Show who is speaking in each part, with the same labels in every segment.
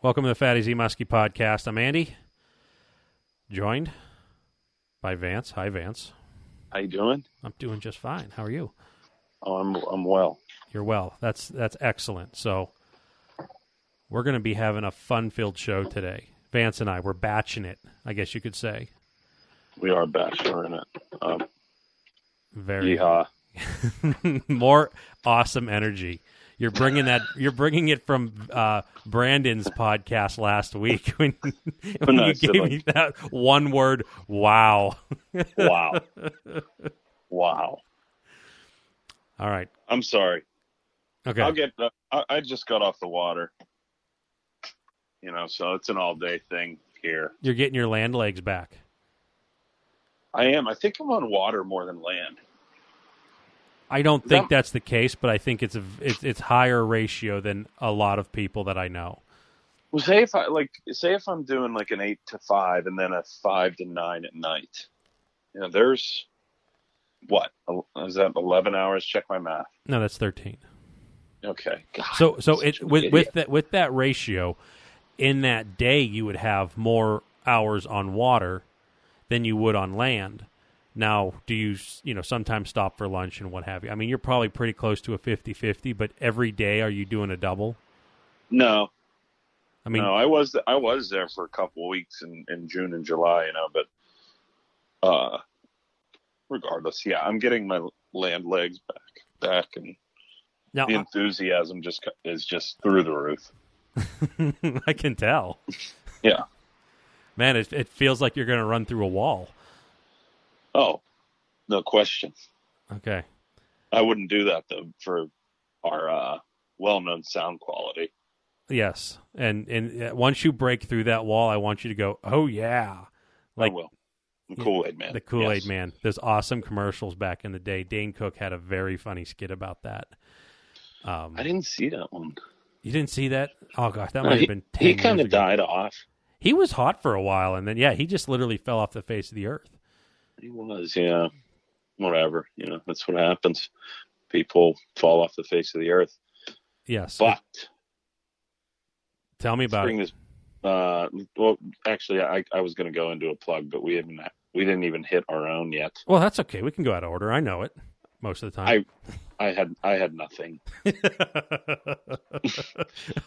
Speaker 1: Welcome to the Fat AZ Muskie podcast. I'm Andy, joined by Vance. Hi, Vance.
Speaker 2: How you doing?
Speaker 1: I'm doing just fine. How are you?
Speaker 2: Oh, I'm I'm well.
Speaker 1: You're well. That's that's excellent. So we're going to be having a fun-filled show today. Vance and I, we're batching it. I guess you could say.
Speaker 2: We are in it. Um,
Speaker 1: Very
Speaker 2: yeehaw.
Speaker 1: more awesome energy. You're bringing that. You're bringing it from uh, Brandon's podcast last week when, when
Speaker 2: No,
Speaker 1: you gave me that one word. Wow.
Speaker 2: Wow. wow.
Speaker 1: All right.
Speaker 2: I'm sorry.
Speaker 1: Okay.
Speaker 2: I'll get. Uh, I, I just got off the water. You know, so it's an all day thing here.
Speaker 1: You're getting your land legs back.
Speaker 2: I am. I think I'm on water more than land.
Speaker 1: I don't think
Speaker 2: That-
Speaker 1: that's the case, but I think it's a it's it's higher ratio than a lot of people that I know.
Speaker 2: Well, say if I like, say if I'm doing like an eight to five and then a five to nine at night. You know, there's what is that? Eleven hours? Check my math.
Speaker 1: No, that's thirteen.
Speaker 2: Okay. God,
Speaker 1: So so it with
Speaker 2: idiot.
Speaker 1: with that with that ratio, in that day you would have more hours on water than you would on land. Now, do you you know sometimes stop for lunch and what have you? I mean, you're probably pretty close to a 50-50, but every day are you doing a double?
Speaker 2: no,
Speaker 1: I mean,
Speaker 2: no, I was I was there for a couple of weeks in, in June and July, you know, but uh, regardless, yeah, I'm getting my land legs back, back, and
Speaker 1: now
Speaker 2: the enthusiasm just is just through the roof.
Speaker 1: I can tell.
Speaker 2: Yeah.
Speaker 1: Man, it it feels like you're going to run through a wall.
Speaker 2: Oh, no question.
Speaker 1: Okay.
Speaker 2: I wouldn't do that though for our uh, well-known sound quality.
Speaker 1: Yes, and and uh, once you break through that wall, I want you to go, "Oh yeah!" Like
Speaker 2: I will. The Kool Aid man.
Speaker 1: the Kool Aid
Speaker 2: Yes.
Speaker 1: Man. There's awesome commercials back in the day. Dane Cook had a very funny skit about that. Um,
Speaker 2: I didn't see that one.
Speaker 1: you didn't see that? Oh gosh, that
Speaker 2: No,
Speaker 1: might
Speaker 2: he
Speaker 1: have been. 10
Speaker 2: he kind of died off.
Speaker 1: He was hot for a while, and then yeah, he just literally fell off the face of the earth.
Speaker 2: He was, yeah. Whatever, you know, that's what happens. People fall off the face of the earth.
Speaker 1: Yes,
Speaker 2: But
Speaker 1: tell me about
Speaker 2: bring
Speaker 1: it.
Speaker 2: this. Uh, well, actually, I, I was going to go into a plug, but we haven't. We didn't even hit our own yet.
Speaker 1: Well, that's okay. We can go out of order. I know it most of the time.
Speaker 2: I had I had nothing.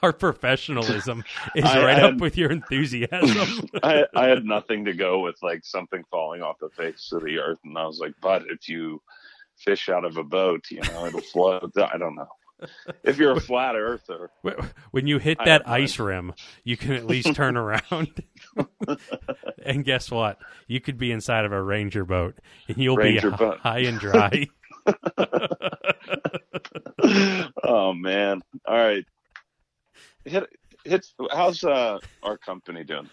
Speaker 1: Our professionalism is
Speaker 2: I-
Speaker 1: right
Speaker 2: I
Speaker 1: up with your enthusiasm.
Speaker 2: I I had nothing to go with like something falling off the face of the earth, and I was like, but if you fish out of a boat, you know, it'll float. I don't know. If you're a flat earther,
Speaker 1: when you hit that ice rim, you can at least turn around. and guess what? You could be inside of a ranger boat, and you'll
Speaker 2: Ranger
Speaker 1: be
Speaker 2: boat.
Speaker 1: high and dry.
Speaker 2: oh man! All right, hit hit. How's uh, our company doing?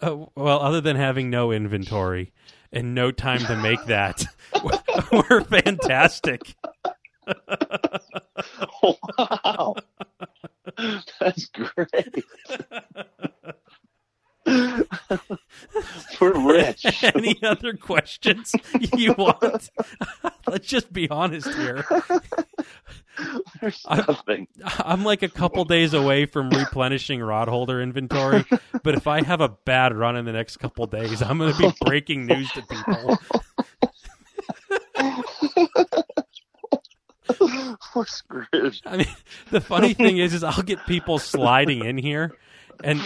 Speaker 1: Uh, well, other than having no inventory and no time to make that, we're fantastic.
Speaker 2: wow, that's great. We're rich.
Speaker 1: Any other questions you want? Let's just be honest here.
Speaker 2: There's
Speaker 1: I-
Speaker 2: nothing.
Speaker 1: I'm like a couple days away from replenishing rod holder inventory, but if I have a bad run in the next couple days, I'm going to be breaking news to people.
Speaker 2: We're screwed.
Speaker 1: I mean, the funny thing is, is I'll get people sliding in here, and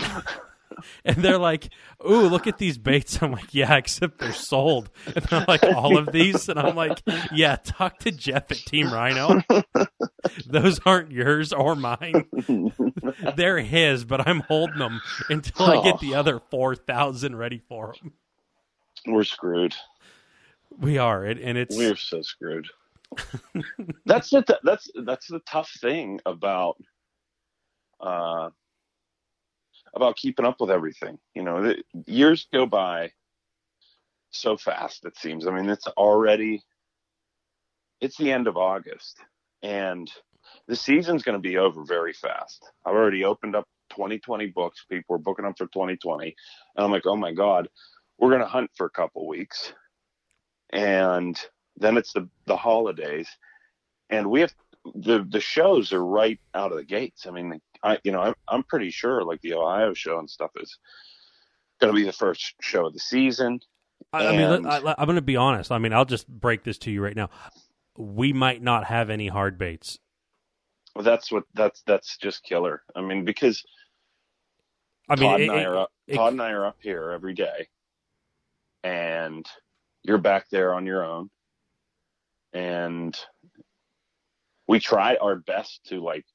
Speaker 1: and they're like, "Ooh, look at these baits." I'm like, "Yeah, except they're sold." And they're like, "All of these," and I'm like, "Yeah, talk to Jeff at Team Rhino. Those aren't yours or mine. They're his, but I'm holding them until I get the other four thousand ready for them."
Speaker 2: We're screwed.
Speaker 1: We are, and and it's
Speaker 2: We're so screwed. that's the that's that's the tough thing about uh about keeping up with everything. You know, the, years go by so fast. It seems. I mean, it's already it's the end of August, and the season's going to be over very fast. I've already opened up 2020 books. People are booking them for 2020, and I'm like, oh my god, we're going to hunt for a couple weeks, and then it's the the holidays, and we have the the shows are right out of the gates. I mean, I, you know, I'm, I'm pretty sure like the Ohio show and stuff is going to be the first show of the season.
Speaker 1: I, I mean, I, I'm going to be honest. I mean, I'll just break this to you right now. We might not have any hard baits.
Speaker 2: Well, that's what that's that's just killer. I mean, because
Speaker 1: I mean,
Speaker 2: Todd
Speaker 1: it-
Speaker 2: and I
Speaker 1: it-
Speaker 2: up.
Speaker 1: it-
Speaker 2: Todd and I are up here every day, and you're back there on your own. And we try our best to like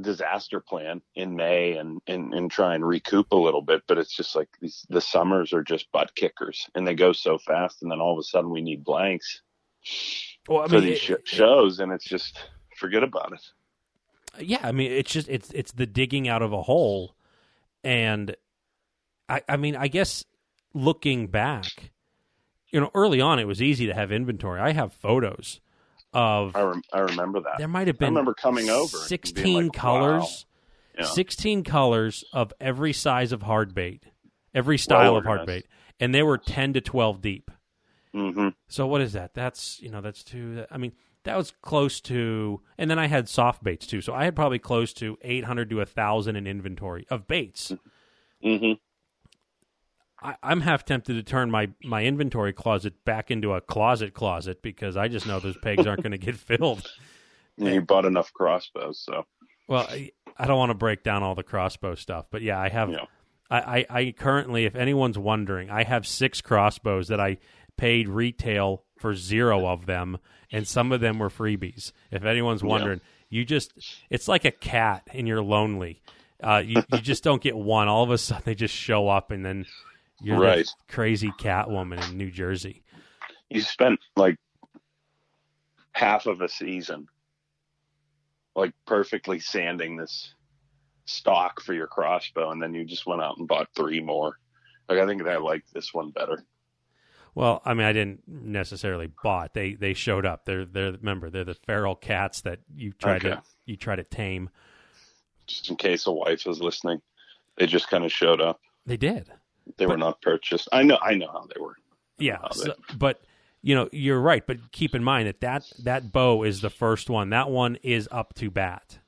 Speaker 2: disaster plan in May and, and and try and recoup a little bit, but it's just like these the summers are just butt kickers and they go so fast, and then all of a sudden we need blanks
Speaker 1: well, I
Speaker 2: for these
Speaker 1: it-
Speaker 2: sh- shows, and it's just forget about it.
Speaker 1: yeah. I mean, it's just it's it's the digging out of a hole, and I I mean, I guess looking back, you know, early on it was easy to have inventory. I have photos of
Speaker 2: I rem- I remember that.
Speaker 1: there might have
Speaker 2: I
Speaker 1: been
Speaker 2: remember coming over
Speaker 1: 16
Speaker 2: like,
Speaker 1: colors
Speaker 2: wow. Yeah.
Speaker 1: 16 colors of every size of hard bait every style
Speaker 2: Well
Speaker 1: of hard bait and they were 10 to 12 deep.
Speaker 2: Hmm
Speaker 1: so what is that? That's you know that's two i mean that was close to and then i had soft baits too. So i had probably close to 800 to 1000 in inventory of baits.
Speaker 2: Hmm
Speaker 1: I, i'm half tempted to turn my my inventory closet back into a closet closet because i just know those pegs aren't going to get filled
Speaker 2: you bought enough crossbows, so
Speaker 1: Well, I, I don't want to break down all the crossbow stuff, but yeah, I have.
Speaker 2: Yeah.
Speaker 1: I, I, I currently, if anyone's wondering, I have six crossbows that I paid retail for zero of them, and some of them were freebies. If anyone's wondering, you just it's like a cat and you're lonely. Uh, you you just don't get one. All of a sudden, they just show up, and then you're
Speaker 2: Right.
Speaker 1: this crazy cat woman in New Jersey.
Speaker 2: you spent like half of a season like perfectly sanding this stock for your crossbow and then you just went out and bought three more like i think i like this one better
Speaker 1: Well, I mean, I didn't necessarily bought. They they showed up. They're they're remember they're the feral cats that you try
Speaker 2: Okay.
Speaker 1: to you try to tame.
Speaker 2: just in case a wife is listening they just kind of showed up
Speaker 1: They did.
Speaker 2: They were not purchased i know i know how they were
Speaker 1: Yeah, so- but you know you're right. But keep in mind that that that bow is the first one. That one is up to bat.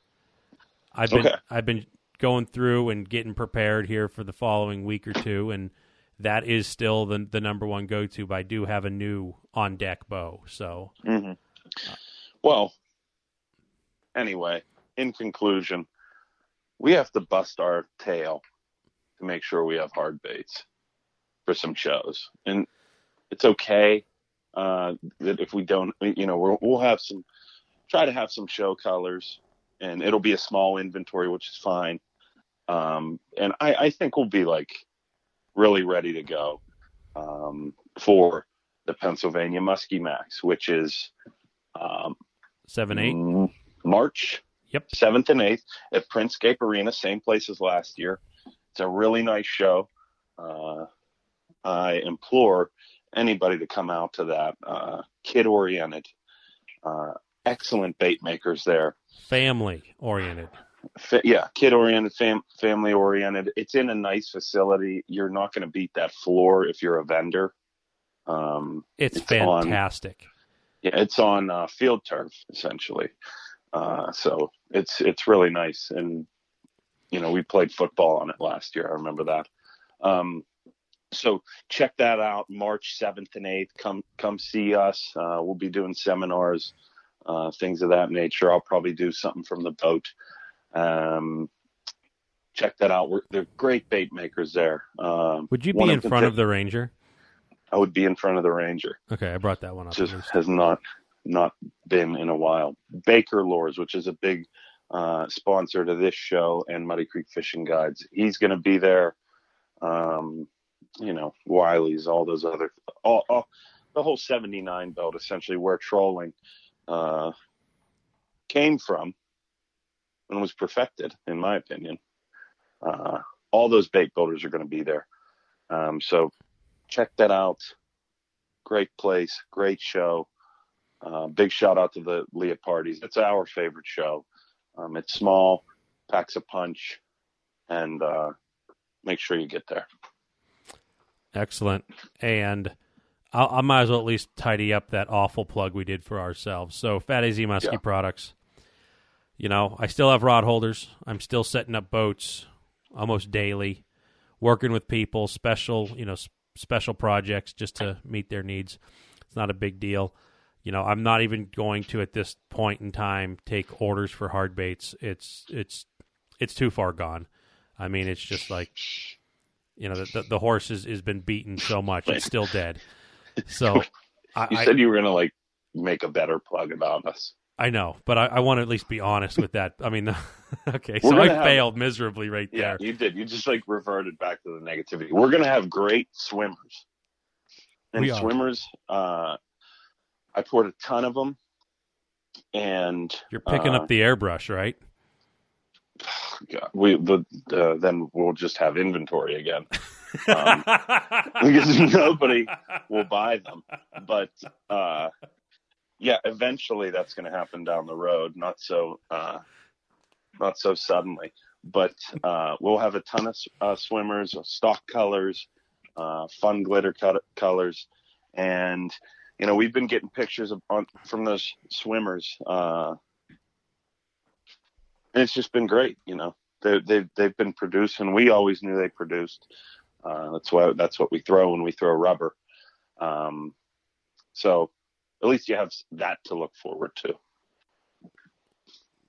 Speaker 1: I've been
Speaker 2: Okay.
Speaker 1: I've been going through and getting prepared here for the following week or two, and that is still the the number one go to. But I do have a new on deck bow, so
Speaker 2: hmm Well, anyway, in conclusion, we have to bust our tail to make sure we have hard baits for some shows, and it's okay uh, that if we don't, you know, we'll, we'll have some, try to have some show colors, and it'll be a small inventory, which is fine. Um, and I, I think we'll be like really ready to go um, for the Pennsylvania Muskie Max, which is um,
Speaker 1: seven eight.
Speaker 2: March
Speaker 1: Yep.
Speaker 2: 7th and 8th at Princecape Arena, same place as last year. It's a really nice show. Uh, I implore anybody to come out to that. Uh, kid oriented, uh, excellent bait makers there.
Speaker 1: family oriented.
Speaker 2: Fa- yeah, kid oriented, fam- family oriented. It's in a nice facility. You're not going to beat that floor if you're a vendor. Um,
Speaker 1: It's,
Speaker 2: It's on-
Speaker 1: fantastic.
Speaker 2: yeah, it's on uh, field turf essentially. Uh, so it's it's really nice, and you know we played football on it last year. I remember that. Um, so check that out. March seventh and eighth. Come come see us. Uh, we'll be doing seminars, uh, things of that nature. I'll probably do something from the boat. Um, check that out. We're, they're great bait makers there. Um,
Speaker 1: Would you be in front
Speaker 2: partic-
Speaker 1: of the Ranger?
Speaker 2: I would be in front of the Ranger
Speaker 1: Okay, I brought that one up.
Speaker 2: just has not not been in a while. Baker Lures, which is a big uh, sponsor to this show and Muddy Creek Fishing Guides, he's going to be there. Um, you know, Wiley's, all those other, all, all the whole '79 belt, essentially, where trolling uh, came from and was perfected, in my opinion. Uh, all those bait builders are going to be there. Um, so check that out. Great place, great show. Uh, big shout out to the Leah parties. It's our favorite show. Um, it's small, packs a punch, and uh, make sure you get there.
Speaker 1: Excellent. And I'll, I might as well at least tidy up that awful plug we did for ourselves. So, Fat AZ Muskie
Speaker 2: Yeah.
Speaker 1: products. you know, I still have rod holders. I'm still setting up boats almost daily, working with people, special, you know, special projects just to meet their needs. It's not a big deal. You know, I'm not even going to at this point in time take orders for hard baits. It's it's it's too far gone. I mean, it's just like you know, the the, the horse is has been beaten so much it's still dead. So
Speaker 2: You
Speaker 1: I-
Speaker 2: said you were gonna like make a better plug about us.
Speaker 1: I know, but I, I want to at least be honest with that. I mean, okay, so
Speaker 2: We're
Speaker 1: I
Speaker 2: have-
Speaker 1: failed miserably right
Speaker 2: Yeah,
Speaker 1: there.
Speaker 2: you did. You just like reverted back to the negativity. We're gonna have great swimmers, and
Speaker 1: We are.
Speaker 2: swimmers. Uh, I poured a ton of them, and
Speaker 1: You're picking
Speaker 2: uh,
Speaker 1: up the airbrush, right?
Speaker 2: God, we the uh, then we'll just have inventory again um, because nobody will buy them. But uh, yeah, eventually that's going to happen down the road. Not so uh, not so suddenly, but uh, we'll have a ton of uh, swimmers, stock colors, uh, fun glitter cut- colors, and you know we've been getting pictures of, on, from those swimmers. Uh, and it's just been great, you know. They, they've they've been producing. We always knew they produced. Uh, that's why that's what we throw when we throw rubber. Um, so at least you have that to look forward to.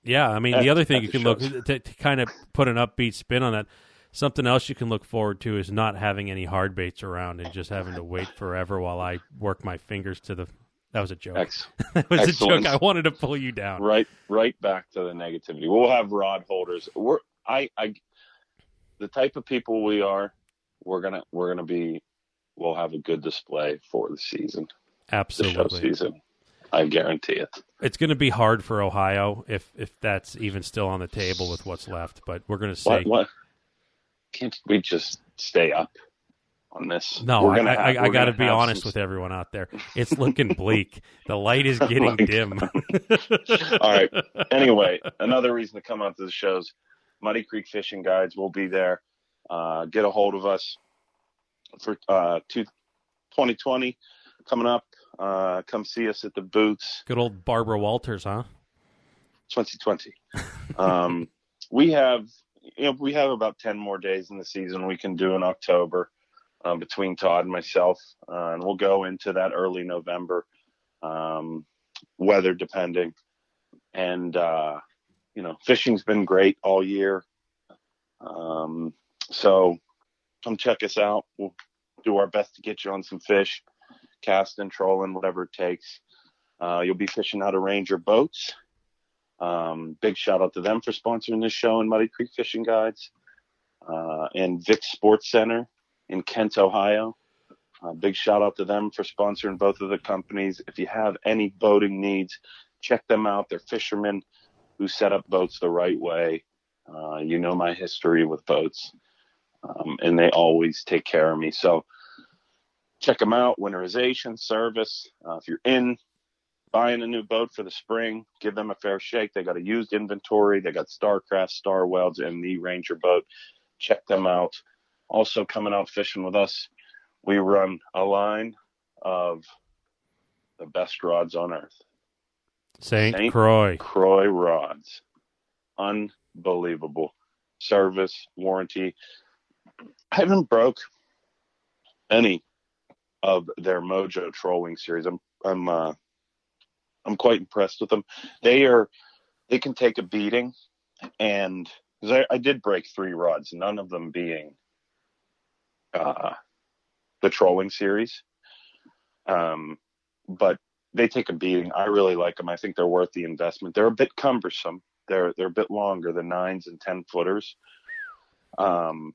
Speaker 1: Yeah, I mean, the other thing you can look to, to kind of put an upbeat spin on that. Something else you can look forward to is not having any hard baits around and just having to wait forever while I work my fingers to the. That was a joke.
Speaker 2: Ex-
Speaker 1: that was
Speaker 2: excellent.
Speaker 1: a joke. I wanted to pull you down.
Speaker 2: right, right back to the negativity. We'll have rod holders. We're I I the type of people we are. We're gonna we're gonna be. We'll have a good display for the season, Absolutely, the show season. I guarantee it.
Speaker 1: It's going to be hard for Ohio if if that's even still on the table with what's left, but we're going to see.
Speaker 2: What what? Can't we just stay up on this?
Speaker 1: No,
Speaker 2: We're
Speaker 1: I,
Speaker 2: gonna
Speaker 1: I,
Speaker 2: have-
Speaker 1: I
Speaker 2: we're
Speaker 1: got to be honest
Speaker 2: some-
Speaker 1: with everyone out there. It's looking bleak. the light is getting
Speaker 2: my
Speaker 1: dim.
Speaker 2: All right. Anyway, another reason to come out to the shows, Muddy Creek Fishing Guides will be there. Uh, get a hold of us for uh, two, 2020 coming up. Uh, come see us at the booths.
Speaker 1: Good old Barbara Walters, huh?
Speaker 2: 2020. Um, we have, you know, we have about 10 more days in the season we can do in October uh, between Todd and myself. Uh, and we'll go into that early November, um, weather depending. And, uh, you know, fishing's been great all year. Um, so come check us out. We'll do our best to get you on some fish, casting, trolling, whatever it takes. Uh, you'll be fishing out of Ranger boats. Um, big shout out to them for sponsoring this show and Muddy Creek Fishing Guides uh, and Vic Sports Center in Kent, Ohio. Uh, big shout out to them for sponsoring both of the companies. If you have any boating needs, check them out. They're fishermen who set up boats the right way. Uh, you know my history with boats, um, and they always take care of me. So check them out. Winterization service. Uh, if you're in buying a new boat for the spring, give them a fair shake. They got a used inventory. They got Starcraft, Star Welds, and the Ranger boat. Check them out. Also coming out fishing with us, we run a line of the best rods on earth.
Speaker 1: Saint,
Speaker 2: Saint
Speaker 1: Croix.
Speaker 2: Croy rods. Unbelievable. Service, warranty. I haven't broke any of their Mojo trolling series. I'm I'm uh I'm quite impressed with them. They are they can take a beating and I, I did break three rods, none of them being uh the trolling series. Um but they take a beating. I really like them. I think they're worth the investment. They're a bit cumbersome. They're they're a bit longer than nines and ten footers. Um,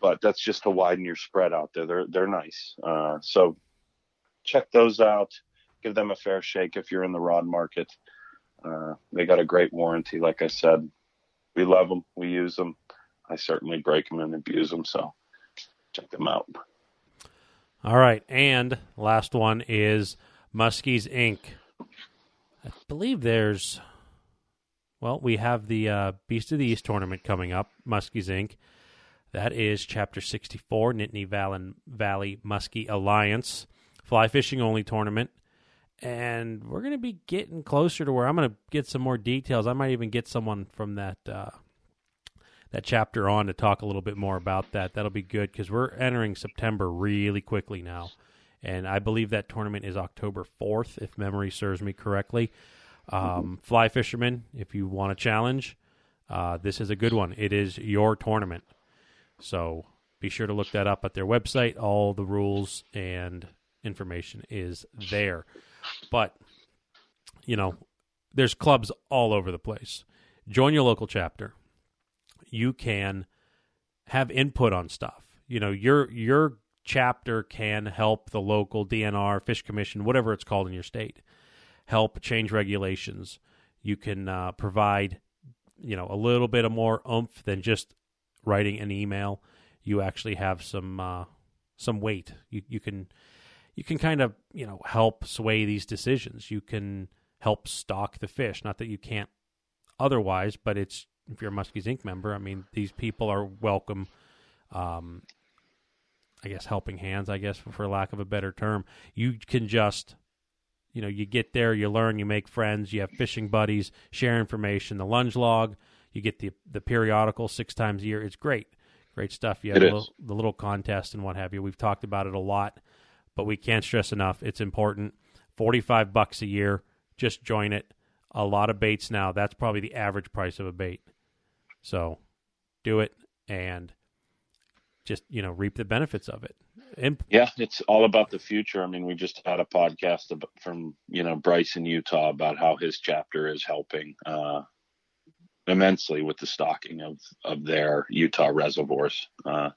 Speaker 2: but that's just to widen your spread out there. They're they're nice. Uh, so check those out. Give them a fair shake if you're in the rod market. Uh, they got a great warranty. Like I said, we love them. We use them. I certainly break them and abuse them. So check them out.
Speaker 1: All right, and last one is Muskies Inc. I believe there's, well, we have the uh, Beast of the East tournament coming up, Muskies Inc. That is Chapter 64, Nittany Valley, Valley Muskie Alliance, fly fishing only tournament. And we're going to be getting closer to where I'm going to get some more details. I might even get someone from that uh, that chapter on to talk a little bit more about that. That'll be good because we're entering September really quickly now, and I believe that tournament is October 4th, if memory serves me correctly. Um, fly fishermen, if you want a challenge, uh, this is a good one. It is your tournament, so be sure to look that up at their website. All the rules and information is there. But, you know, there's clubs all over the place. Join your local chapter. You can have input on stuff. You know, your your chapter can help the local DNR, Fish Commission, whatever it's called in your state, help change regulations. You can uh, provide, you know, a little bit of more oomph than just writing an email you actually have some uh, some weight. You you can you can kind of you know help sway these decisions. You can help stock the fish. Not that you can't otherwise, but it's if you're a Muskies Inc. member, I mean these people are welcome. Um, I guess helping hands. I guess for lack of a better term, you can just you know you get there, you learn, you make friends, you have fishing buddies, share information. The lunge log, you get the the periodical six times a year. It's great. Great stuff. You have little, the little contest and what have you. We've talked about it a lot, but we can't stress enough. It's important. 45 bucks a year. Just join it. A lot of baits now. That's probably the average price of a bait. So do it and just, you know, reap the benefits of it.
Speaker 2: And, yeah, it's all about the future. I mean, we just had a podcast from, you know, Bryce in Utah about how his chapter is helping uh, immensely with the stocking of of their Utah reservoirs. Uh,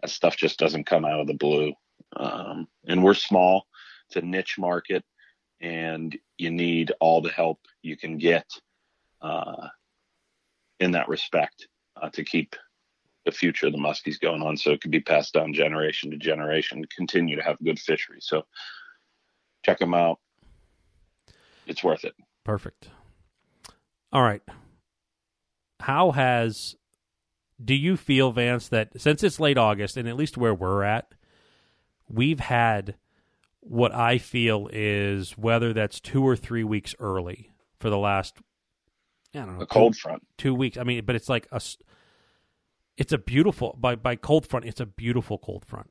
Speaker 2: that stuff just doesn't come out of the blue. Um, and we're small; it's a niche market, and you need all the help you can get uh, in that respect uh, to keep the future of the muskies going on, so it can be passed down generation to generation, continue to have good fishery. So check them out; it's worth it.
Speaker 1: Perfect. All right how has do you feel Vance that since it's late August and at least where we're at, we've had what I feel is whether that's two or three weeks early for the last I don't know
Speaker 2: a cold front
Speaker 1: two weeks. I mean, but it's like a it's a beautiful by by cold front. It's a beautiful cold front.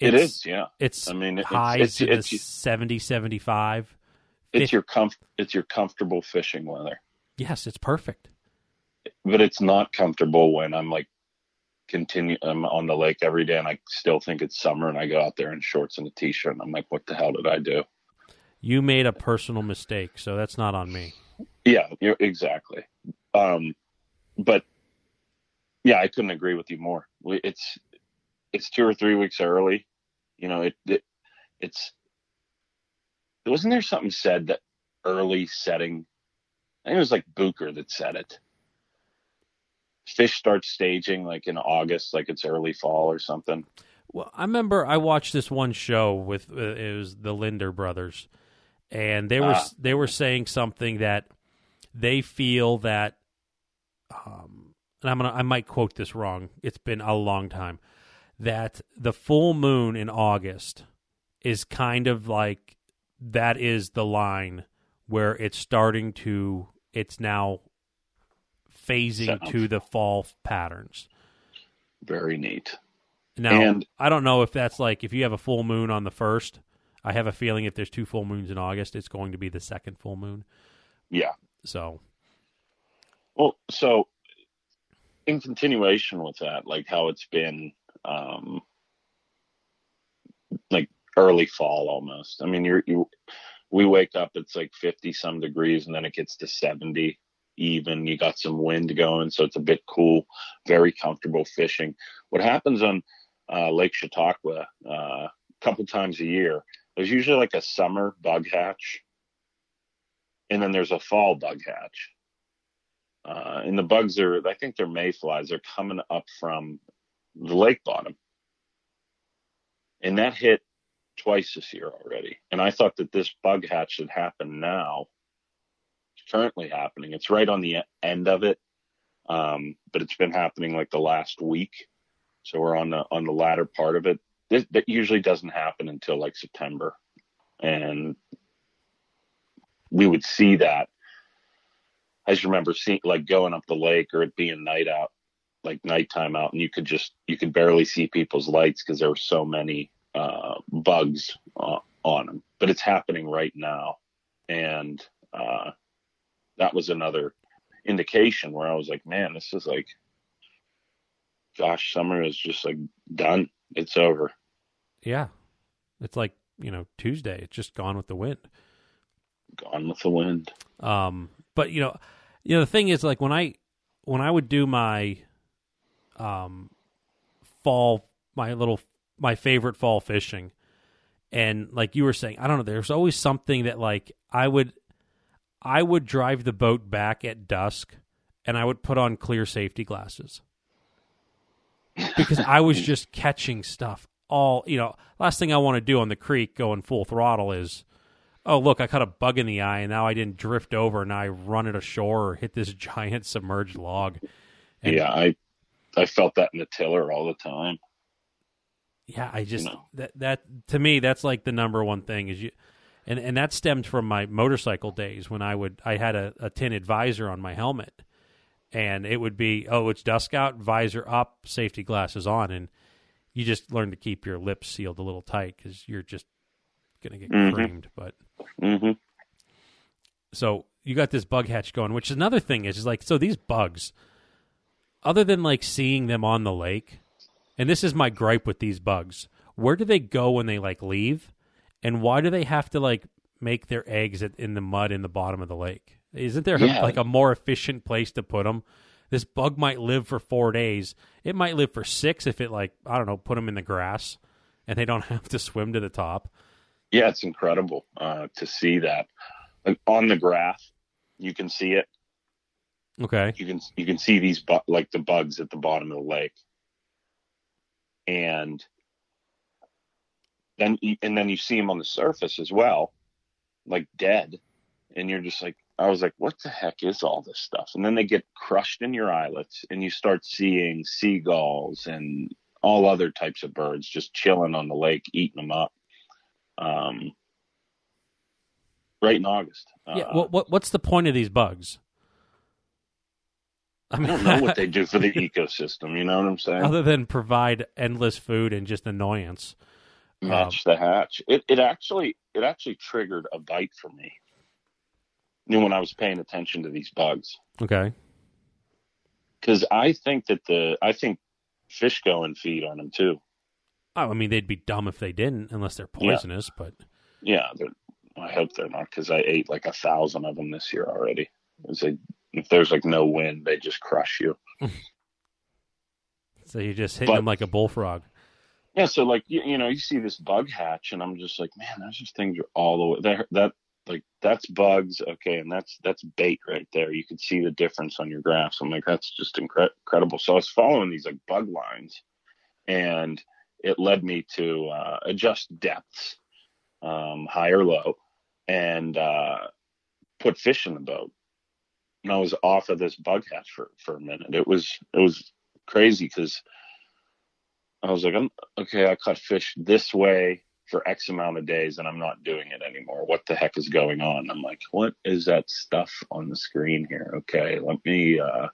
Speaker 2: It's, it is, yeah.
Speaker 1: It's I mean highs it's, it's, it's 70, 75.
Speaker 2: It's your comf- It's your comfortable fishing weather.
Speaker 1: Yes, it's perfect
Speaker 2: but it's not comfortable when I'm like continue I'm on the lake every day and I still think it's summer and I go out there in shorts and a t-shirt and I'm like what the hell did I do?
Speaker 1: You made a personal mistake, so that's not on me.
Speaker 2: Yeah, exactly. Um but yeah, I couldn't agree with you more. It's it's 2 or 3 weeks early. You know, it, it it's wasn't there something said that early setting I think it was like booker that said it fish starts staging like in August, like it's early fall or something.
Speaker 1: Well, I remember I watched this one show with uh, it was the Lindner brothers, and they were ah. they were saying something that they feel that, um, and I'm gonna I might quote this wrong. It's been a long time that the full moon in August is kind of like that is the line where it's starting to it's now phasing to the fall patterns.
Speaker 2: Very neat.
Speaker 1: Now, and, I don't know if that's like if you have a full moon on the first. I have a feeling if there's two full moons in August, it's going to be the second full moon.
Speaker 2: Yeah.
Speaker 1: So.
Speaker 2: Well, so in continuation with that, like how it's been, um, like early fall almost. I mean, you're you. We wake up, it's like fifty some degrees, and then it gets to seventy even. You got some wind going, so it's a bit cool, very comfortable fishing. What happens on uh, Lake Chautauqua uh, a couple times a year, there's usually like a summer bug hatch, and then there's a fall bug hatch. Uh, and the bugs are, I think they're mayflies. They're coming up from the lake bottom. And that hit twice this year already. And I thought that this bug hatch should happen now currently happening. It's right on the end of it, um, but it's been happening like the last week. So we're on the on the latter part of it. This, that usually doesn't happen until like September, and we would see that. I just remember seeing like going up the lake or it being night out, like nighttime out, and you could just you could barely see people's lights because there were so many uh, bugs uh, on them. But it's happening right now, and uh, that was another indication where I was like, man, this is like, gosh, summer is just like done. It's over.
Speaker 1: Yeah, it's like you know Tuesday. It's just gone with the wind.
Speaker 2: Gone with the wind.
Speaker 1: Um, but you know, you know the thing is like when I when I would do my um fall my little my favorite fall fishing and like you were saying i don't know there's always something that like i would i would drive the boat back at dusk and i would put on clear safety glasses. Because i was just catching stuff all you know last thing i want to do on the creek going full throttle is oh look i caught a bug in the eye and now i didn't drift over and i run it ashore or hit this giant submerged log. And,
Speaker 2: yeah i i felt that in the tiller all the time.
Speaker 1: Yeah, I just that that to me that's like the number one thing is you, and and that stemmed from my motorcycle days when I would I had a, a tinted visor on my helmet, and it would be oh it's dusk out visor up safety glasses on and you just learn to keep your lips sealed a little tight because you're just gonna get mm-hmm. creamed. But
Speaker 2: mm-hmm.
Speaker 1: so you got this bug hatch going, which is another thing is, is like so these bugs, other than like seeing them on the lake and this is my gripe with these bugs. Where do they go when they like leave? And why do they have to like make their eggs in the mud in the bottom of the lake? Isn't there yeah. like a more efficient place to put them? This bug might live for four days. It might live for six if it like I don't know, put them in the grass, and they don't have to swim to the top.
Speaker 2: Yeah, it's incredible uh, to see that like, on the graph. You can see it.
Speaker 1: Okay.
Speaker 2: You can you can see these bu- like the bugs at the bottom of the lake and then and then you see them on the surface as well, like dead, and you're just like, I was like, what the heck is all this stuff? And then they get crushed in your eyelets, and you start seeing seagulls and all other types of birds just chilling on the lake, eating them up. Um, right in August.
Speaker 1: Yeah. Uh, what, what what's the point of these bugs?
Speaker 2: I, mean, I don't know what they do for the ecosystem. You know what I'm saying?
Speaker 1: Other than provide endless food and just annoyance.
Speaker 2: Match um, the hatch. It it actually it actually triggered a bite for me. Know, when I was paying attention to these bugs.
Speaker 1: Okay.
Speaker 2: Because I think that the I think fish go and feed on them too.
Speaker 1: Oh, I mean, they'd be dumb if they didn't, unless they're poisonous.
Speaker 2: Yeah.
Speaker 1: But
Speaker 2: yeah, I hope they're not because I ate like a thousand of them this year already. They if there's like no wind, they just crush you.
Speaker 1: so you just hit them like a bullfrog.
Speaker 2: Yeah, so like you, you, know, you see this bug hatch, and I'm just like, man, those just things are all the way there. That like that's bugs, okay, and that's that's bait right there. You can see the difference on your graphs. I'm like, that's just incre- incredible. So I was following these like bug lines, and it led me to uh, adjust depths, um, high or low, and uh, put fish in the boat and I was off of this bug hatch for, for a minute. It was it was crazy because I was like, I'm, okay, I caught fish this way for X amount of days, and I'm not doing it anymore. What the heck is going on? I'm like, what is that stuff on the screen here? Okay, let me uh,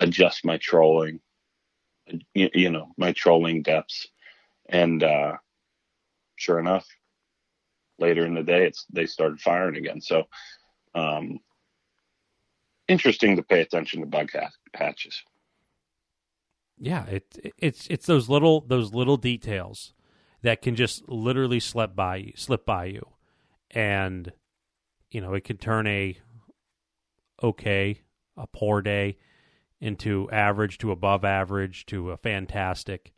Speaker 2: adjust my trolling, you, you know, my trolling depths, and uh, sure enough, later in the day, it's they started firing again. So. Um, interesting to pay attention to bug hatches.
Speaker 1: Yeah, it, it's it's those little those little details that can just literally slip by you, slip by you, and you know it can turn a okay, a poor day into average to above average to a fantastic.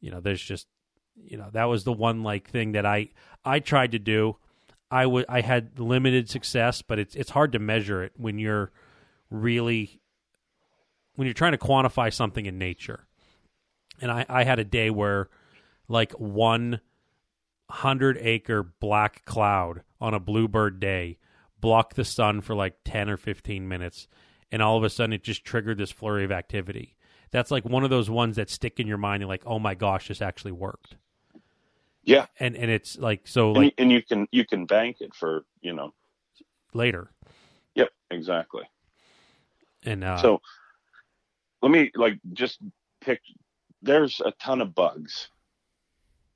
Speaker 1: You know, there's just you know that was the one like thing that I I tried to do. I would I had limited success, but it's it's hard to measure it when you're really when you're trying to quantify something in nature. And I, I had a day where like one hundred acre black cloud on a bluebird day blocked the sun for like ten or fifteen minutes, and all of a sudden it just triggered this flurry of activity. That's like one of those ones that stick in your mind and like, oh my gosh, this actually worked.
Speaker 2: Yeah,
Speaker 1: and and it's like so
Speaker 2: and
Speaker 1: like
Speaker 2: and you can you can bank it for you know
Speaker 1: later.
Speaker 2: Yep, exactly.
Speaker 1: And uh,
Speaker 2: so let me like just pick. There's a ton of bugs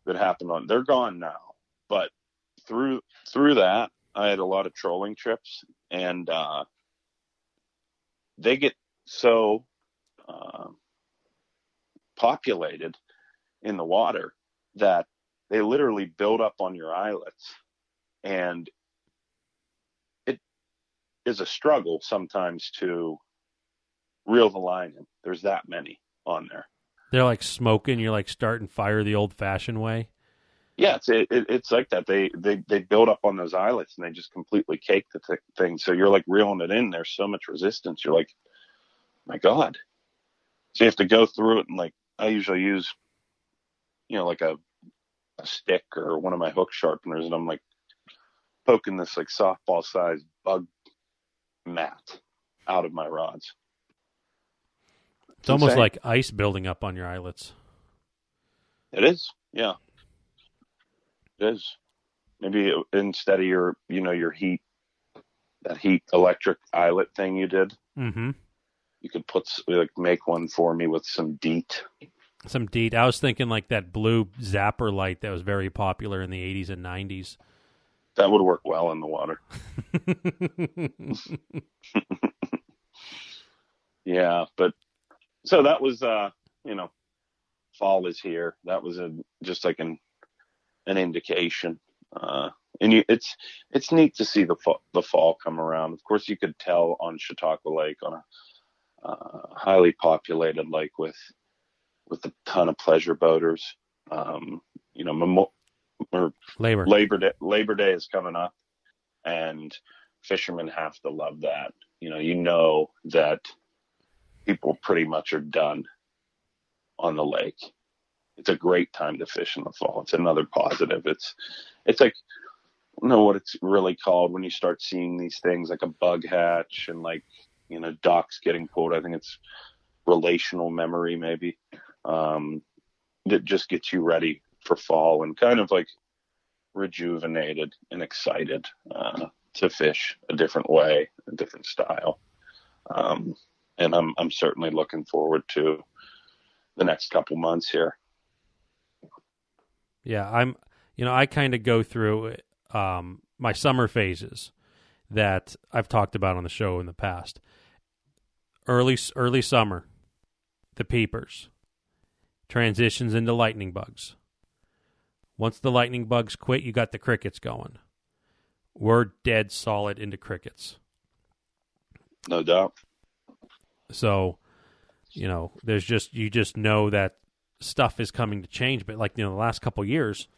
Speaker 2: that happened on. They're gone now, but through through that, I had a lot of trolling trips, and uh, they get so uh, populated in the water that they literally build up on your eyelets, and it is a struggle sometimes to reel the line in. There's that many on there.
Speaker 1: They're like smoking. You're like starting fire the old fashioned way.
Speaker 2: Yeah, it's it, it's like that. They they they build up on those eyelets and they just completely cake the th- thing. So you're like reeling it in. There's so much resistance. You're like, my God. So you have to go through it and like I usually use, you know, like a a stick or one of my hook sharpeners, and I'm like poking this like softball sized bug mat out of my rods.
Speaker 1: It's almost like ice building up on your eyelets.
Speaker 2: It is, yeah. It is. Maybe instead of your, you know, your heat, that heat electric eyelet thing you did,
Speaker 1: Mm-hmm.
Speaker 2: you could put like make one for me with some DEET.
Speaker 1: Some deet. I was thinking like that blue zapper light that was very popular in the 80s and 90s.
Speaker 2: That would work well in the water. Yeah, but so that was, uh, you know, fall is here. That was a just like an an indication. Uh, and you, it's it's neat to see the fa- the fall come around. Of course, you could tell on Chautauqua Lake on a uh, highly populated lake with with a ton of pleasure boaters. Um, you know, memo- or
Speaker 1: Labor.
Speaker 2: Labor Day Labor Day is coming up, and fishermen have to love that. You know, you know that people pretty much are done on the lake. It's a great time to fish in the fall. It's another positive. It's it's like I know what it's really called when you start seeing these things like a bug hatch and like you know docks getting pulled. I think it's relational memory maybe um, that just gets you ready for fall and kind of like rejuvenated and excited uh, to fish a different way, a different style. Um, and I'm I'm certainly looking forward to the next couple months here.
Speaker 1: Yeah, I'm. You know, I kind of go through um, my summer phases that I've talked about on the show in the past. Early early summer, the peepers transitions into lightning bugs. Once the lightning bugs quit, you got the crickets going. We're dead solid into crickets.
Speaker 2: No doubt.
Speaker 1: So, you know, there's just you just know that stuff is coming to change. But like you know, the last couple years,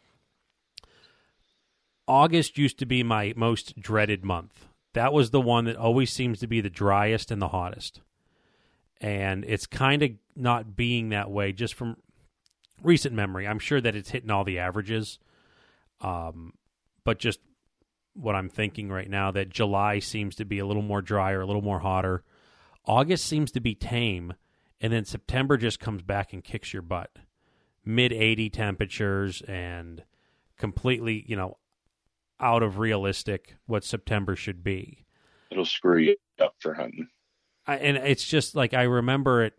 Speaker 1: August used to be my most dreaded month. That was the one that always seems to be the driest and the hottest. And it's kind of not being that way just from recent memory. I'm sure that it's hitting all the averages. Um, but just what I'm thinking right now that July seems to be a little more drier, a little more hotter. August seems to be tame, and then September just comes back and kicks your butt. Mid 80 temperatures and completely, you know, out of realistic what September should be.
Speaker 2: It'll screw you up for hunting.
Speaker 1: I, and it's just like I remember it,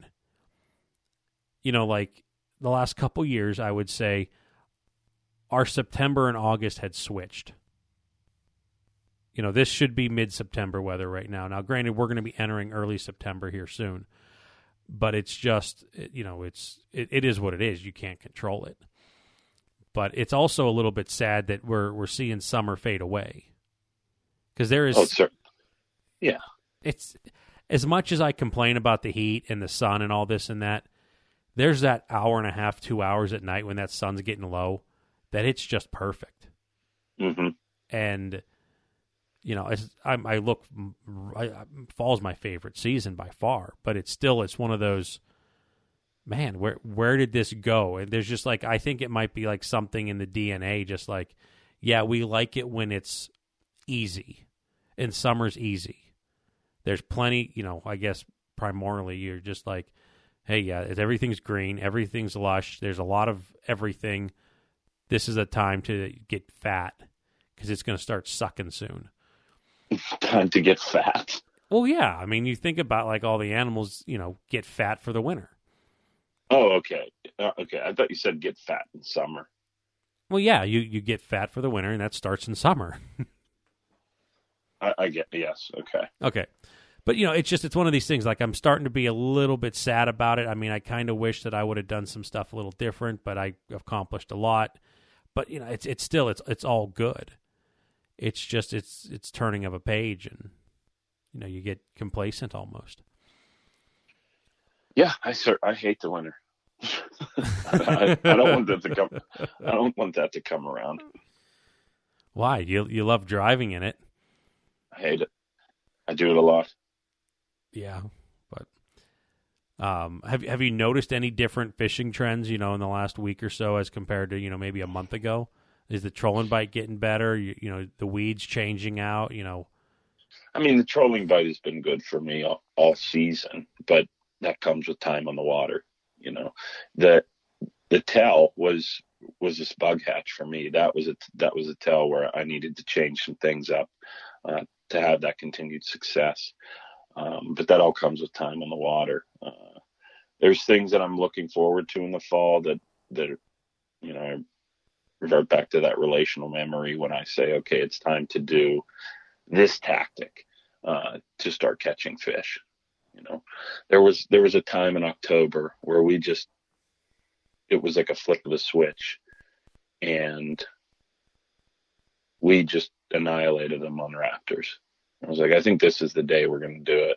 Speaker 1: you know, like the last couple years, I would say our September and August had switched. You know, this should be mid September weather right now. Now, granted, we're going to be entering early September here soon, but it's just, you know, it's it, it is what it is. You can't control it. But it's also a little bit sad that we're we're seeing summer fade away because there is
Speaker 2: Oh, sir.
Speaker 1: Yeah, it's as much as I complain about the heat and the sun and all this and that, there's that hour and a half, two hours at night when that sun's getting low that it's just perfect.
Speaker 2: hmm
Speaker 1: And you know, I, I look, I, fall's my favorite season by far, but it's still it's one of those. Man, where where did this go? And there's just like I think it might be like something in the DNA, just like, yeah, we like it when it's easy, and summer's easy there's plenty, you know, I guess primarily you're just like, hey, yeah, everything's green, everything's lush, there's a lot of everything. This is a time to get fat because it's going to start sucking soon.
Speaker 2: time to get fat.
Speaker 1: Well, yeah. I mean, you think about like all the animals, you know, get fat for the winter.
Speaker 2: Oh, okay, uh, okay. I thought you said get fat in summer.
Speaker 1: Well, yeah, you you get fat for the winter, and that starts in summer.
Speaker 2: I, I get yes. Okay.
Speaker 1: Okay. But you know, it's just it's one of these things. Like I'm starting to be a little bit sad about it. I mean, I kind of wish that I would have done some stuff a little different, but I accomplished a lot. But you know, it's it's still it's it's all good. It's just it's it's turning of a page, and you know, you get complacent almost.
Speaker 2: Yeah, I sir, I hate the winter. I, I don't want that to come. I don't want that to come around.
Speaker 1: Why? You you love driving in it.
Speaker 2: I hate it. I do it a lot.
Speaker 1: Yeah, but um, have have you noticed any different fishing trends? You know, in the last week or so, as compared to you know maybe a month ago. Is the trolling bite getting better? You, you know, the weeds changing out. You know,
Speaker 2: I mean, the trolling bite has been good for me all, all season, but that comes with time on the water. You know, the the tell was was this bug hatch for me. That was a that was a tell where I needed to change some things up uh, to have that continued success. Um, but that all comes with time on the water. Uh, there's things that I'm looking forward to in the fall that that you know revert back to that relational memory when I say, okay, it's time to do this tactic uh, to start catching fish. You know, there was there was a time in October where we just it was like a flick of a switch, and we just annihilated them on raptors. I was like, I think this is the day we're going to do it.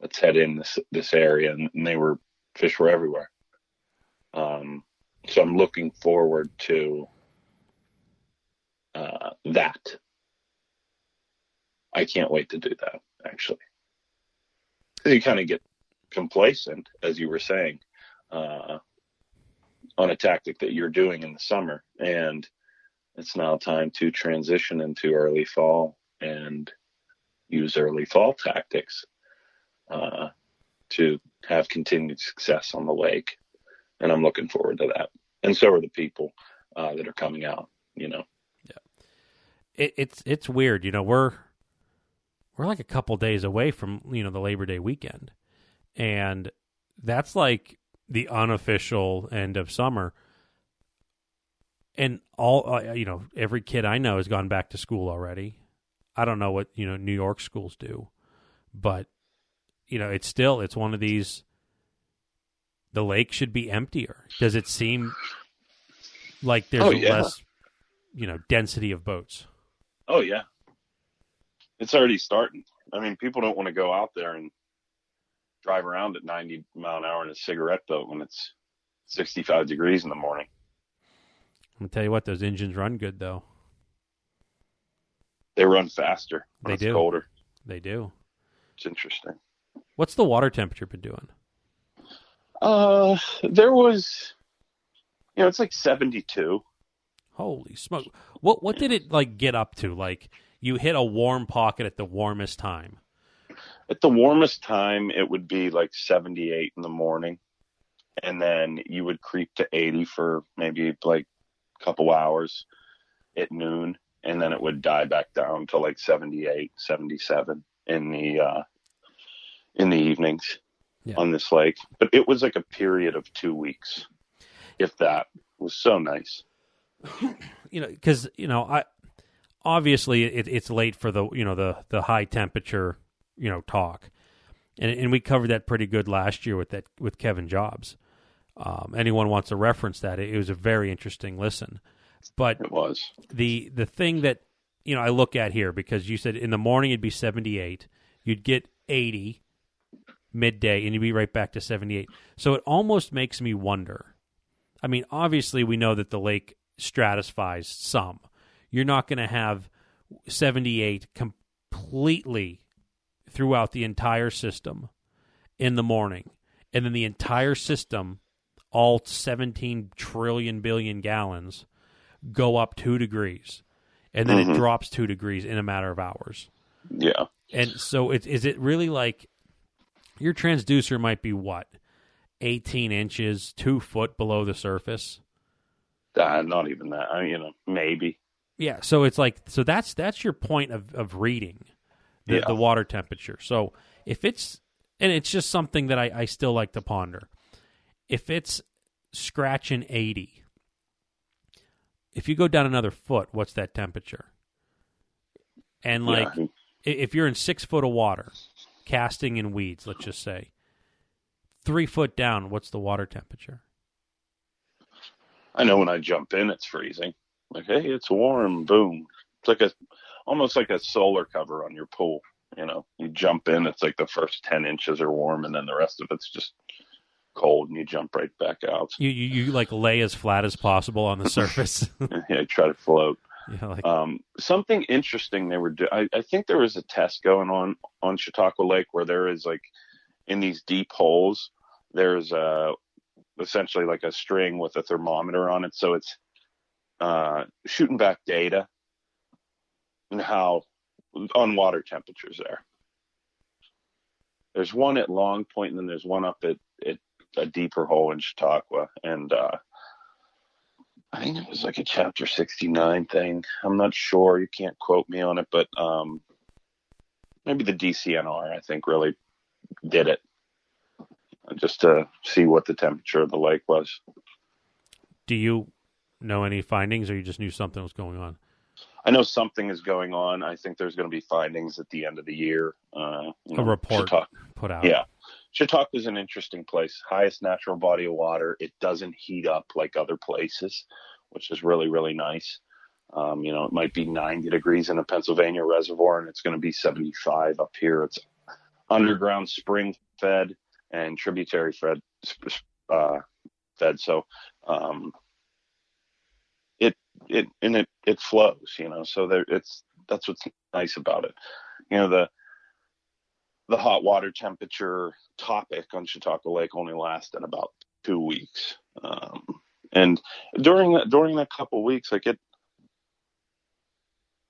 Speaker 2: Let's head in this this area, and, and they were fish were everywhere. Um, so I'm looking forward to uh, that. I can't wait to do that. Actually, you kind of get complacent, as you were saying, uh, on a tactic that you're doing in the summer, and it's now time to transition into early fall and use early fall tactics uh, to have continued success on the lake. And I'm looking forward to that. And so are the people uh, that are coming out. You know.
Speaker 1: Yeah. It, it's it's weird. You know, we're we're like a couple days away from you know the Labor Day weekend, and that's like the unofficial end of summer. And all uh, you know, every kid I know has gone back to school already. I don't know what you know New York schools do, but you know it's still it's one of these. The lake should be emptier. Does it seem like there's
Speaker 2: Oh, yeah.
Speaker 1: less, you know, density of boats?
Speaker 2: Oh yeah. It's already starting. I mean, people don't want to go out there and drive around at 90 mile an hour in a cigarette boat when it's 65 degrees in the morning.
Speaker 1: I'm gonna tell you what; those engines run good, though.
Speaker 2: They run faster.
Speaker 1: They
Speaker 2: it's
Speaker 1: do.
Speaker 2: Colder.
Speaker 1: They do.
Speaker 2: It's interesting.
Speaker 1: What's the water temperature been doing?
Speaker 2: Uh, there was, you know, it's like 72.
Speaker 1: Holy smoke! What what did it like get up to? Like you hit a warm pocket at the warmest time.
Speaker 2: At the warmest time, it would be like 78 in the morning. And then you would creep to 80 for maybe like a couple hours at noon. And then it would die back down to like 78, 77 in the, uh, in the evenings
Speaker 1: Yeah.
Speaker 2: on this lake. But it was like a period of two weeks, if that It was so nice.
Speaker 1: You know, because you know, I obviously it, it's late for the you know the the high temperature you know talk, and and we covered that pretty good last year with that with Kevin Jobs. Um, anyone wants to reference that? It, it was a very interesting listen, but
Speaker 2: It was.
Speaker 1: the the thing that you know I look at here because you said in the morning it'd be 78, you'd get 80 midday and you'd be right back to 78. So it almost makes me wonder. I mean, obviously we know that the lake stratifies some. You're not going to have 78 completely throughout the entire system in the morning and then the entire system all 17 trillion billion gallons go up 2 degrees and then it
Speaker 2: Mhm.
Speaker 1: drops 2 degrees in a matter of hours.
Speaker 2: Yeah.
Speaker 1: And so it, is it really like your transducer might be what? 18 inches, 2 foot below the surface?
Speaker 2: Uh, not even that. I, you know, maybe.
Speaker 1: Yeah, so it's like so that's that's your point of of reading. the,
Speaker 2: Yeah.
Speaker 1: the water temperature. So if it's and it's just something that I, I still like to ponder. If it's scratching eighty, if you go down another foot, what's that temperature? And like
Speaker 2: yeah.
Speaker 1: if you're in six foot of water, casting in weeds, let's just say, three foot down, what's the water temperature?
Speaker 2: I know when I jump in, it's freezing. Like, hey, it's warm. Boom. It's like a, almost like a solar cover on your pool. You know, you jump in, it's like the first ten inches are warm, and then the rest of it's just cold, and you jump right back out.
Speaker 1: You you, you like lay as flat as possible on the surface.
Speaker 2: yeah, try to float.
Speaker 1: yeah, like
Speaker 2: Um, something interesting they were doing. I, think there was a test going on on Chautauqua Lake where there is like in these deep holes, there's a essentially like a string with a thermometer on it, so it's uh, shooting back data and how on water temperatures there. There's one at Long Point, and then there's one up at, at a deeper hole in Chautauqua, and uh, I think it was like a chapter 69 thing. I'm not sure. You can't quote me on it, but um, maybe the DCNR, I think, really did it just to see what the temperature of the lake was.
Speaker 1: do you know any findings, or you just knew something was going on?
Speaker 2: I know something is going on. I think there's going to be findings at the end of the year. Uh,
Speaker 1: A report.
Speaker 2: Chautauqua,
Speaker 1: Put out.
Speaker 2: yeah. Chautauqua is an interesting place. Highest natural body of water. It doesn't heat up like other places, which is really, really nice. Um, you know, it might be 90 degrees in a Pennsylvania reservoir and it's going to be 75 up here. It's underground spring fed and tributary fed, uh, fed. So, um, it, it, and it, it flows, you know, so there, it's, that's what's nice about it. You know, the, the hot water temperature topic on Chautauqua Lake only lasted about two weeks. Um, and during that, during that couple weeks, like it,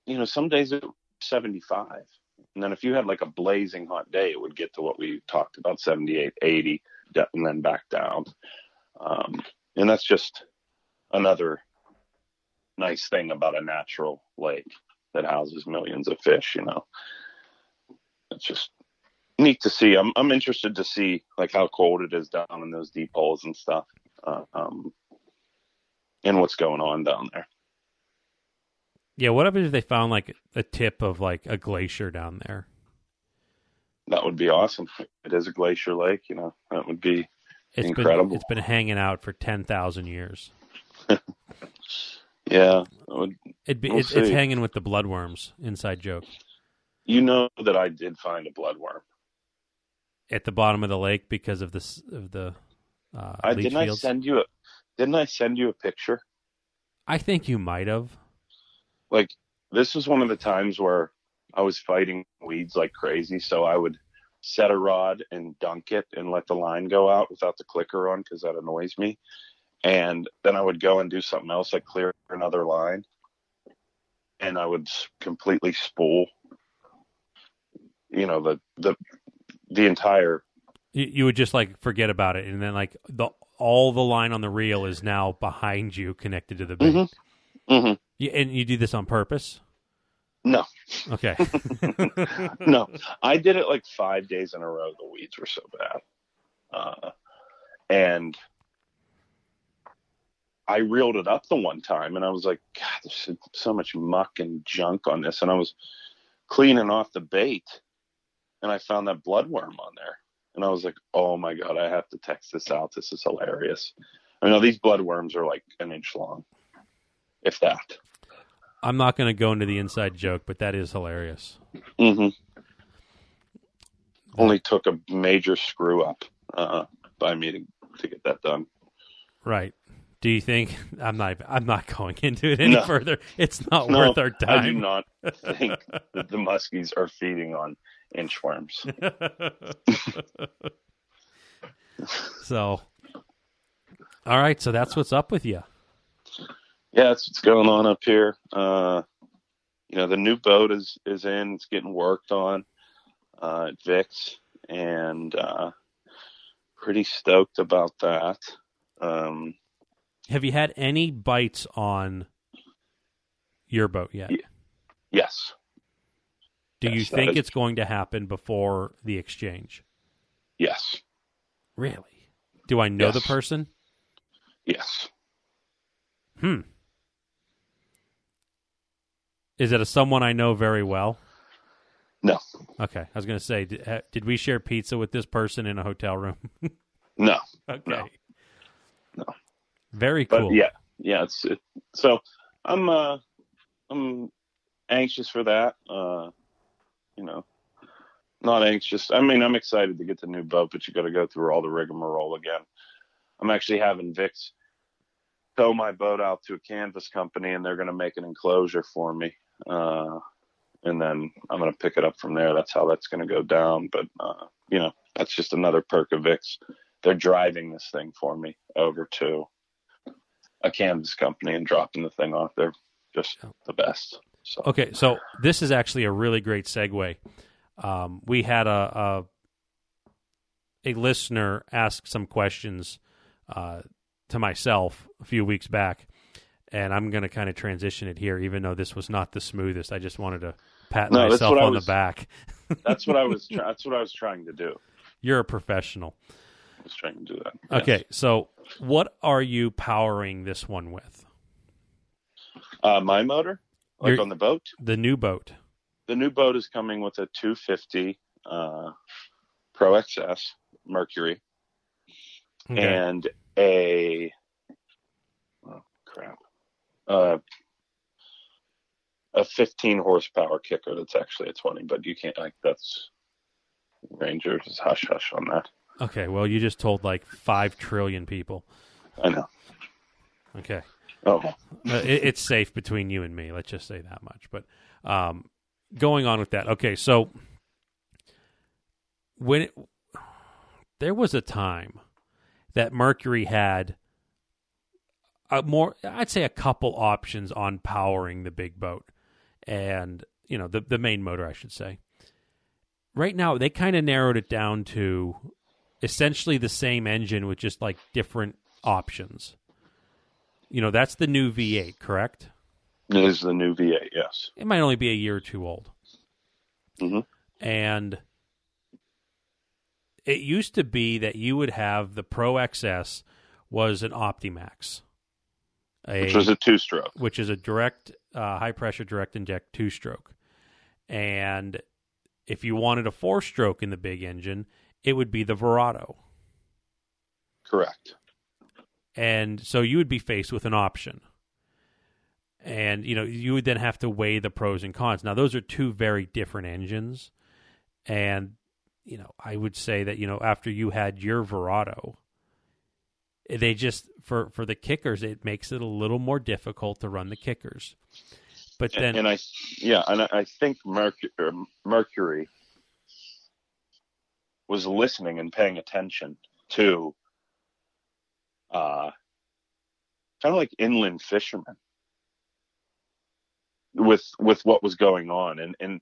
Speaker 2: you know, some days it was 75. And then if you had like a blazing hot day, it would get to what we talked about 78, 80, and then back down. Um, and that's just another nice thing about a natural lake that houses millions of fish, you know. It's just neat to see. I'm I'm interested to see like how cold it is down in those deep holes and stuff, uh, um, and what's going on down there.
Speaker 1: Yeah. What happens if they found like a tip of like a glacier down there?
Speaker 2: That would be awesome. It is a glacier lake, you know. That would be
Speaker 1: It's
Speaker 2: Incredible.
Speaker 1: been it's been hanging out for ten thousand years.
Speaker 2: yeah. Would,
Speaker 1: It'd be
Speaker 2: We'll
Speaker 1: it's, it's hanging with the bloodworms. Inside joke
Speaker 2: you know that I did find a bloodworm.
Speaker 1: At the bottom of the lake because of this of the uh,
Speaker 2: I didn't I send you a didn't I send you a picture?
Speaker 1: I think you might have.
Speaker 2: like this was one of the times where I was fighting weeds like crazy. So I would set a rod and dunk it and let the line go out without the clicker on because that annoys me. And then I would go and do something else, like clear another line, and I would completely spool, you know, the the the entire
Speaker 1: You, you would just like forget about it, and then like the all the line on the reel is now behind you, connected to the bait.
Speaker 2: Mhm. Mhm.
Speaker 1: You, and you do this on purpose.
Speaker 2: no,
Speaker 1: Okay.
Speaker 2: no. I did it like five days in a row. The weeds were so bad. Uh, and I reeled it up the one time and I was like, God, there's so much muck and junk on this. And I was cleaning off the bait and I found that bloodworm on there. And I was like, oh my God, I have to text this out. This is hilarious. I know these bloodworms are like an inch long, if that.
Speaker 1: I'm not going to go into the inside joke, but that is hilarious.
Speaker 2: Mm-hmm. Only took a major screw up uh, by me to, to get that done.
Speaker 1: Right. Do you think I'm not I'm not going into it any
Speaker 2: No.
Speaker 1: further. It's not
Speaker 2: No,
Speaker 1: worth our time.
Speaker 2: I do not think that the muskies are feeding on inchworms.
Speaker 1: so All right, so that's what's up with you.
Speaker 2: Yeah, that's what's going on up here. Uh, you know, the new boat is is in. It's getting worked on uh, at Vix, and uh, pretty stoked about that. Um,
Speaker 1: Have you had any bites on your boat yet?
Speaker 2: Yeah. yes,
Speaker 1: Do you
Speaker 2: Yes, that
Speaker 1: think
Speaker 2: is-
Speaker 1: it's going to happen before the exchange?
Speaker 2: Yes.
Speaker 1: Really? Do I know the person?
Speaker 2: Yes.
Speaker 1: Hmm. Is it a someone I know very well?
Speaker 2: No.
Speaker 1: Okay, I was going to say, did, did we share pizza with this person in a hotel room?
Speaker 2: No.
Speaker 1: okay.
Speaker 2: No. No.
Speaker 1: Very
Speaker 2: But
Speaker 1: cool.
Speaker 2: yeah, yeah. It's it, so I'm uh I'm anxious for that. Uh, you know, not anxious. I mean, I'm excited to get the new boat, but you got to go through all the rigmarole again. I'm actually having Vix tow my boat out to a canvas company, and they're going to make an enclosure for me. Uh, and then I'm going to pick it up from there. That's how that's going to go down. But uh, you know, that's just another perk of Vix. They're driving this thing for me over to a canvas company and dropping the thing off. They're just the best. So
Speaker 1: Okay, so this is actually a really great segue. Um, we had a, a a listener ask some questions uh, to myself a few weeks back, and I'm going to kind of transition it here, even though this was not the smoothest. I just wanted to pat
Speaker 2: No,
Speaker 1: myself on
Speaker 2: was-
Speaker 1: the back.
Speaker 2: that's what I was. Try- that's what I was trying to do.
Speaker 1: You're a professional.
Speaker 2: I was trying to do that. Yes.
Speaker 1: Okay, so what are you powering this one with?
Speaker 2: Uh, my motor, like
Speaker 1: You're-
Speaker 2: on the boat.
Speaker 1: The new boat.
Speaker 2: The new boat is coming with a 250 uh, Pro XS Mercury
Speaker 1: Okay.
Speaker 2: and a oh crap, uh, a 15 horsepower kicker. That's actually a 20, but you can't like that's Ranger is hush hush on that.
Speaker 1: Okay, well, you just told like five trillion people.
Speaker 2: I know.
Speaker 1: Okay.
Speaker 2: Oh,
Speaker 1: it, it's safe between you and me. Let's just say that much. But um, going on with that, okay. So when it, there was a time that Mercury had a more, I'd say, a couple options on powering the big boat, and you know the the main motor, I should say. Right now, they kind of narrowed it down to essentially the same engine with just like different options. You know, that's the new V8, correct?
Speaker 2: it is the new V8. Yes.
Speaker 1: It might only be a year or two old.
Speaker 2: Mhm.
Speaker 1: And it used to be that you would have the Pro XS was an Optimax, a,
Speaker 2: Which was a two stroke.
Speaker 1: which is a direct uh, high pressure direct inject two stroke. And if you wanted a four stroke in the big engine, it would be the Verado.
Speaker 2: Correct.
Speaker 1: And so you would be faced with an option. And you know you would then have to weigh the pros and cons. Now those are two very different engines. And you know i would say that you know after you had your verado they just for for the kickers it makes it a little more difficult to run the kickers. But then
Speaker 2: and I, yeah, and I, I think Mercury, er, Mercury was listening and paying attention to, uh, kind of like inland fishermen with with what was going on and and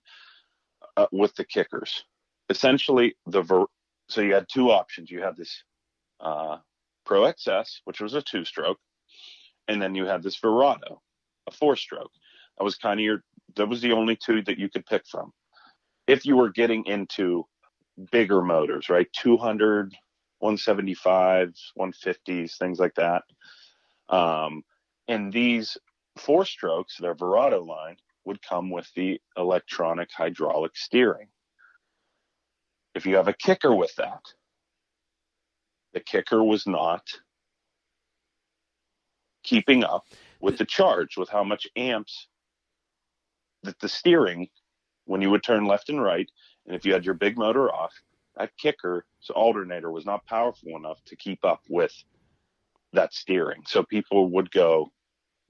Speaker 2: uh, with the kickers. Essentially, the ver- so you had two options. You had this uh, Pro XS, which was a two stroke, and then you had this Verado, a four stroke. That was kind of your that was the only two that you could pick from. If you were getting into bigger motors, right? 200, 175, 150s, things like that. Um, and these four strokes, their Verado line, would come with the electronic hydraulic steering. If you have a kicker with that, the kicker was not keeping up with the charge, with how much amps that the steering, when you would turn left and right, and if you had your big motor off, that kicker, kicker's alternator was not powerful enough to keep up with that steering. So people would go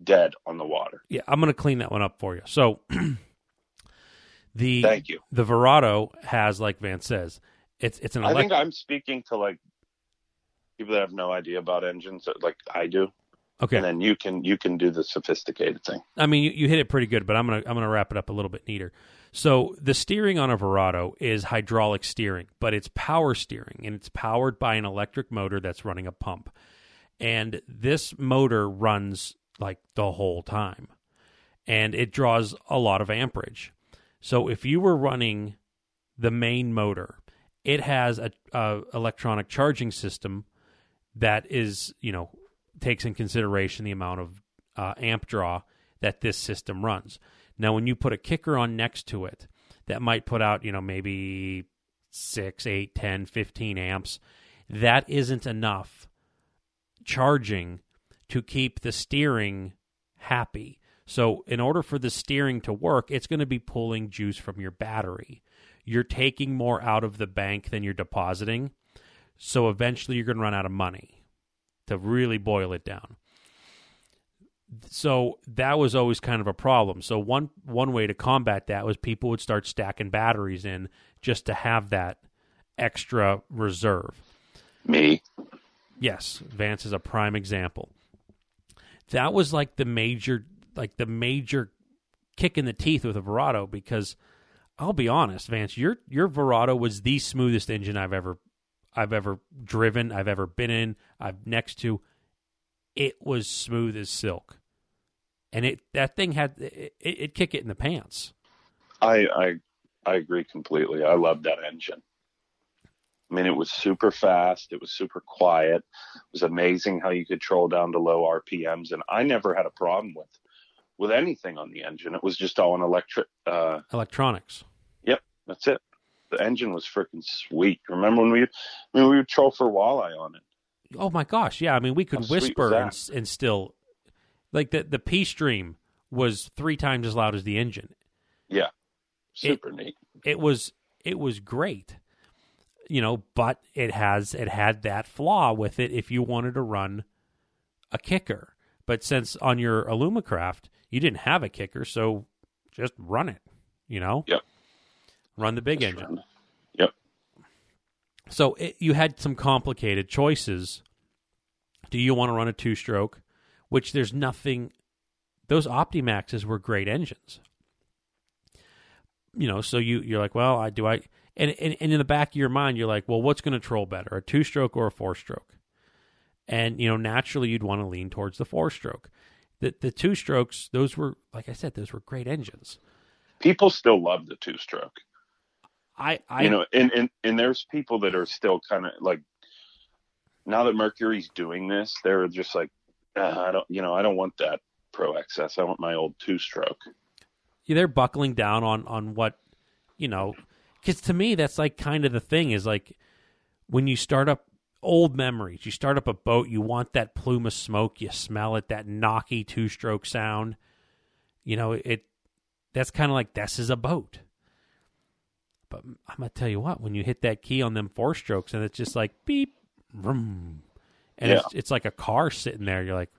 Speaker 2: dead on the water.
Speaker 1: yeah i'm going to clean that one up for you so the
Speaker 2: Thank you.
Speaker 1: the verado has like Vance says it's it's an
Speaker 2: I think I'm speaking to like people that have no idea about engines, like I do,
Speaker 1: okay
Speaker 2: and then you can you can do the sophisticated thing.
Speaker 1: I mean, you, you hit it pretty good, but I'm gonna I'm gonna wrap it up a little bit neater. So the steering on a Verado is hydraulic steering, but it's power steering, and it's powered by an electric motor that's running a pump. And this motor runs like the whole time, and it draws a lot of amperage. So if you were running the main motor, it has a, a electronic charging system that is, you know, takes in consideration the amount of uh, amp draw that this system runs. Now, when you put a kicker on next to it, that might put out, you know, maybe 6, 8, 10, 15 amps. That isn't enough charging to keep the steering happy. So, in order for the steering to work, it's going to be pulling juice from your battery. You're taking more out of the bank than you're depositing. So, eventually, you're going to run out of money to really boil it down. So that was always kind of a problem. So one one way to combat that was people would start stacking batteries in just to have that extra reserve.
Speaker 2: Me.
Speaker 1: Yes, Vance is a prime example. That was like the major like the major kick in the teeth with a Verado because I'll be honest, Vance, your your Verado was the smoothest engine I've ever I've ever driven, I've ever been in, I've next to. It was smooth as silk, and it that thing had it, it kick it in the pants.
Speaker 2: I I I agree completely. I love that engine. I mean, it was super fast. It was super quiet. It was amazing how you could troll down to low RPMs, and I never had a problem with with anything on the engine. It was just all in electric uh,
Speaker 1: electronics.
Speaker 2: Yep, that's it. The engine was freaking sweet. Remember when we, I mean, we would troll for walleye on it.
Speaker 1: Oh my gosh, yeah. I mean, we could
Speaker 2: How
Speaker 1: whisper and, and still, like the the P stream was three times as loud as the engine.
Speaker 2: Yeah, super neat.
Speaker 1: It was it was great, you know. But it has it had that flaw with it. If you wanted to run a kicker, but since on your Alumacraft you didn't have a kicker, so just run it. You know.
Speaker 2: Yep.
Speaker 1: Run the big
Speaker 2: Just
Speaker 1: engine. So it, you had some complicated choices. Do you want to run a two stroke? Which there's nothing. Those Optimaxes were great engines. You know, so you you're like, well, I do I, and and, and in the back of your mind, you're like, well, what's going to troll better, a two stroke or a four stroke? And you know, naturally, you'd want to lean towards the four stroke. The the two strokes, those were like I said, those were great engines.
Speaker 2: People still love the two stroke.
Speaker 1: I I
Speaker 2: you know, and, and and there's people that are still kind of like now that Mercury's doing this, they're just like, "Ah, I don't, you know, I don't want that Pro XS. I want my old two stroke.
Speaker 1: Yeah, they're buckling down on on what you know because to me that's like kind of the thing is like when you start up old memories you start up a boat you want that plume of smoke you smell it that knocky two stroke sound you know it that's kind of like this is a boat but i'm gonna tell you what when you hit that key on them four strokes and it's just like beep vroom, and it's, it's like a car sitting there you're like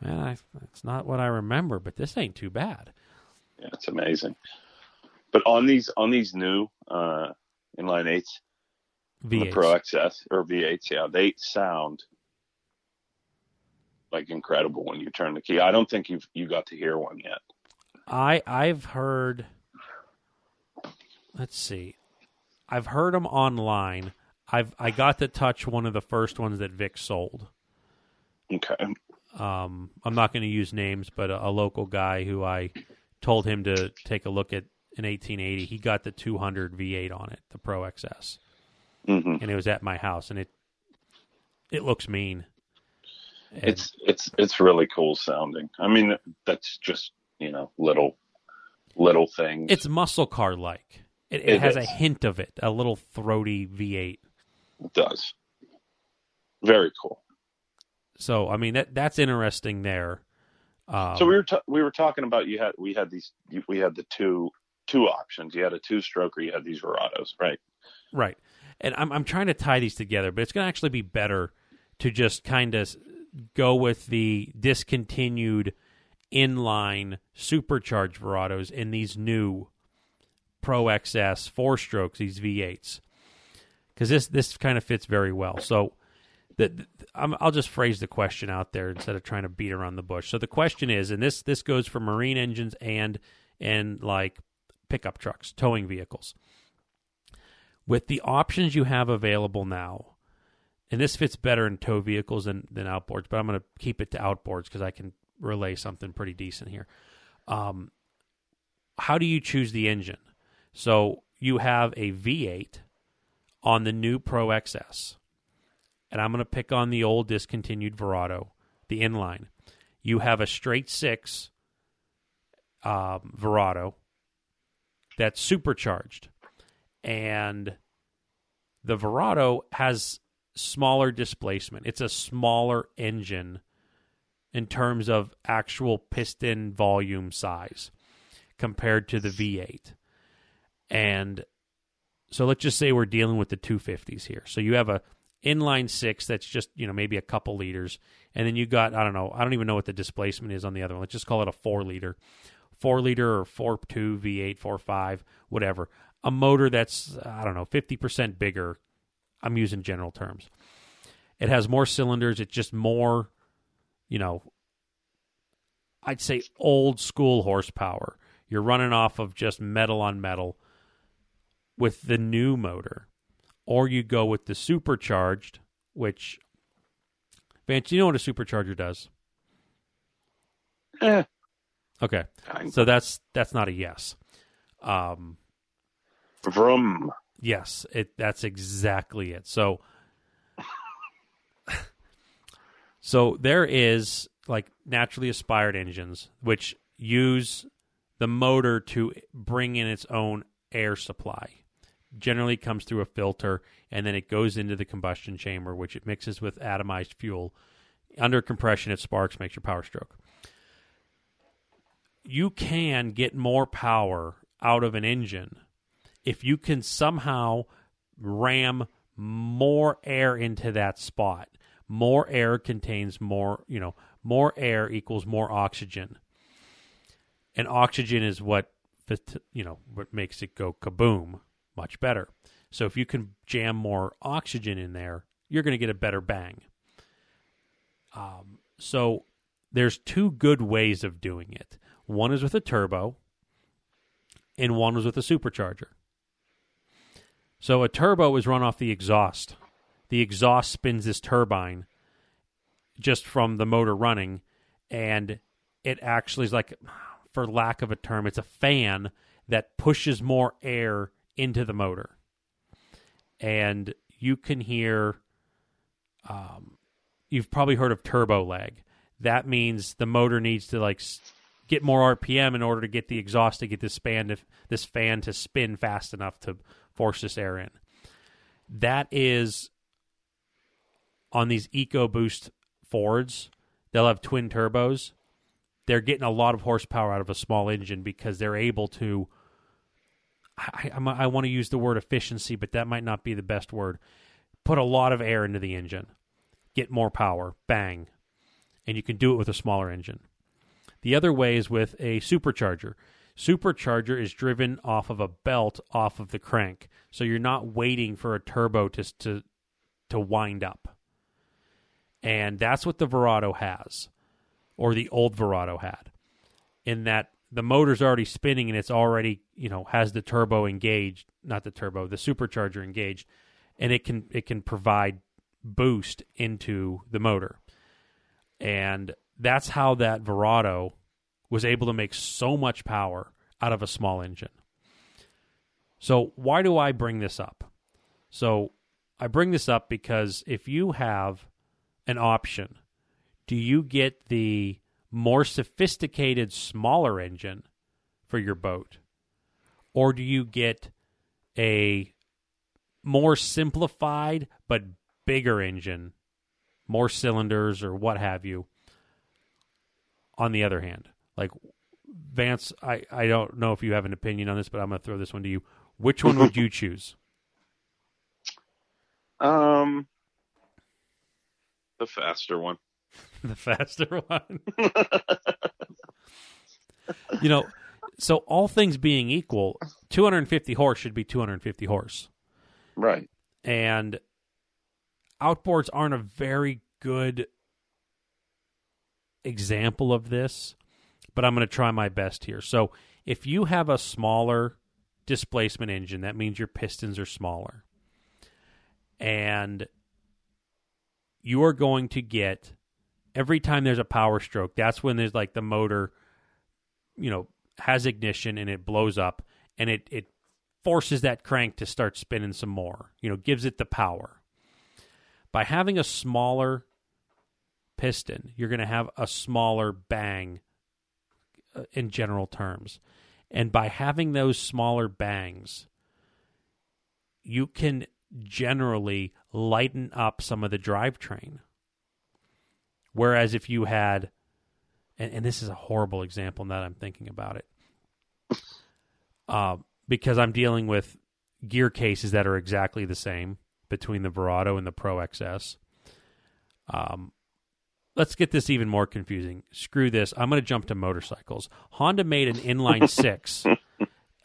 Speaker 1: man I, it's not what i remember but this ain't too bad
Speaker 2: Yeah, it's amazing. But on these on these new uh, inline eights, the
Speaker 1: V8s.
Speaker 2: Pro XS or V8s, yeah, they sound like incredible when you turn the key. I don't think you've you got to hear one yet.
Speaker 1: I I've heard. Let's see, I've heard them online. I've I got to touch one of the first ones that Vic sold.
Speaker 2: Okay.
Speaker 1: Um, I'm not going to use names, but a, a local guy who I told him to take a look at an 1880. He got the 200 V8 on it, the Pro XS,
Speaker 2: hmm
Speaker 1: and it was at my house, and it it looks mean. And
Speaker 2: It's it's it's really cool sounding. I mean, that's just you know little little things.
Speaker 1: it's muscle car like. It, it,
Speaker 2: It
Speaker 1: has a hint of it, a little throaty V8.
Speaker 2: It does. Very cool.
Speaker 1: So I mean that that's interesting there. Um,
Speaker 2: so we were ta- we were talking about you had we had these we had the two two options. You had a two stroke or you had these Verados, right?
Speaker 1: right, and I'm I'm trying to tie these together, but it's going to actually be better to just kind of go with the discontinued inline supercharged Verados in these new Pro XS four strokes, these V8s, because this this kind of fits very well. So. The, I'm, I'll just phrase the question out there instead of trying to beat around the bush. So the question is, and this this goes for marine engines and and like pickup trucks, towing vehicles. With the options you have available now, and this fits better in tow vehicles than, than outboards, but I'm going to keep it to outboards because I can relay something pretty decent here. Um, how do you choose the engine? So you have a V8 on the new Pro XS, and I'm going to pick on the old discontinued Verado, the inline. You have a straight six um, Verado that's supercharged, and the Verado has smaller displacement. It's a smaller engine in terms of actual piston volume size compared to the V8. And so let's just say we're dealing with the 250s here. So you have a inline 6 that's just, you know, maybe a couple liters and then you got I don't know, I don't even know what the displacement is on the other one. Let's just call it a 4 liter. 4 liter or four two V8, four five, whatever. A motor that's I don't know, 50% bigger. I'm using general terms. It has more cylinders, it's just more you know, I'd say old school horsepower. You're running off of just metal on metal with the new motor. Or you go with the supercharged, which Vance, you know what a supercharger does?
Speaker 2: Eh,
Speaker 1: Okay. So that's that's not a yes. Um
Speaker 2: Vroom.
Speaker 1: Yes, it that's exactly it. So So there is like naturally aspired engines which use the motor to bring in its own air supply. Generally comes through a filter and then it goes into the combustion chamber which it mixes with atomized fuel. Under compression it sparks makes your power stroke. You can get more power out of an engine if you can somehow ram more air into that spot more air contains more you know more air equals more oxygen and oxygen is what you know what makes it go kaboom much better. So if you can jam more oxygen in there you're going to get a better bang. Um, so there's two good ways of doing it. One is with a turbo and one was with a supercharger. So a turbo is run off the exhaust. The exhaust spins this turbine just from the motor running, and it actually is like, for lack of a term, it's a fan that pushes more air into the motor. And you can hear, um, you've probably heard of turbo lag. That means the motor needs to like get more RPM in order to get the exhaust to get this fan to, this fan to spin fast enough to force this air in. That is on these EcoBoost Fords. They'll have twin turbos. They're getting a lot of horsepower out of a small engine because they're able to. I, I, I want to use the word efficiency, but that might not be the best word. Put a lot of air into the engine, get more power, bang, and you can do it with a smaller engine. The other way is with a supercharger. Supercharger is driven off of a belt off of the crank. So you're not waiting for a turbo to to to wind up. And that's what the Verado has or the old Verado had in that the motor's already spinning and it's already you know has the turbo engaged not the turbo the supercharger engaged and it can it can provide boost into the motor and that's how that Verado was able to make so much power out of a small engine. So, why do I bring this up? So, I bring this up because if you have an option, do you get the more sophisticated, smaller engine for your boat? Or do you get a more simplified but bigger engine, more cylinders or what have you, on the other hand? Like Vance, I, I don't know if you have an opinion on this, but I'm going to throw this one to you. Which one would you choose?
Speaker 2: Um, the faster one.
Speaker 1: the faster one. you know, so all things being equal, 250 horse should be 250 horse.
Speaker 2: Right.
Speaker 1: And outboards aren't a very good example of this, but I'm going to try my best here. So, if you have a smaller displacement engine, that means your pistons are smaller. And you are going to get every time there's a power stroke, that's when there's like the motor, you know, has ignition and it blows up and it it forces that crank to start spinning some more. You know, gives it the power. By having a smaller piston, you're going to have a smaller bang uh, in general terms. And by having those smaller bangs, you can generally lighten up some of the drivetrain. Whereas if you had, and, and this is a horrible example now that I'm thinking about it, uh, because I'm dealing with gear cases that are exactly the same between the Verado and the Pro XS. Um, let's get this even more confusing. Screw this. I'm going to jump to motorcycles. Honda made an inline six,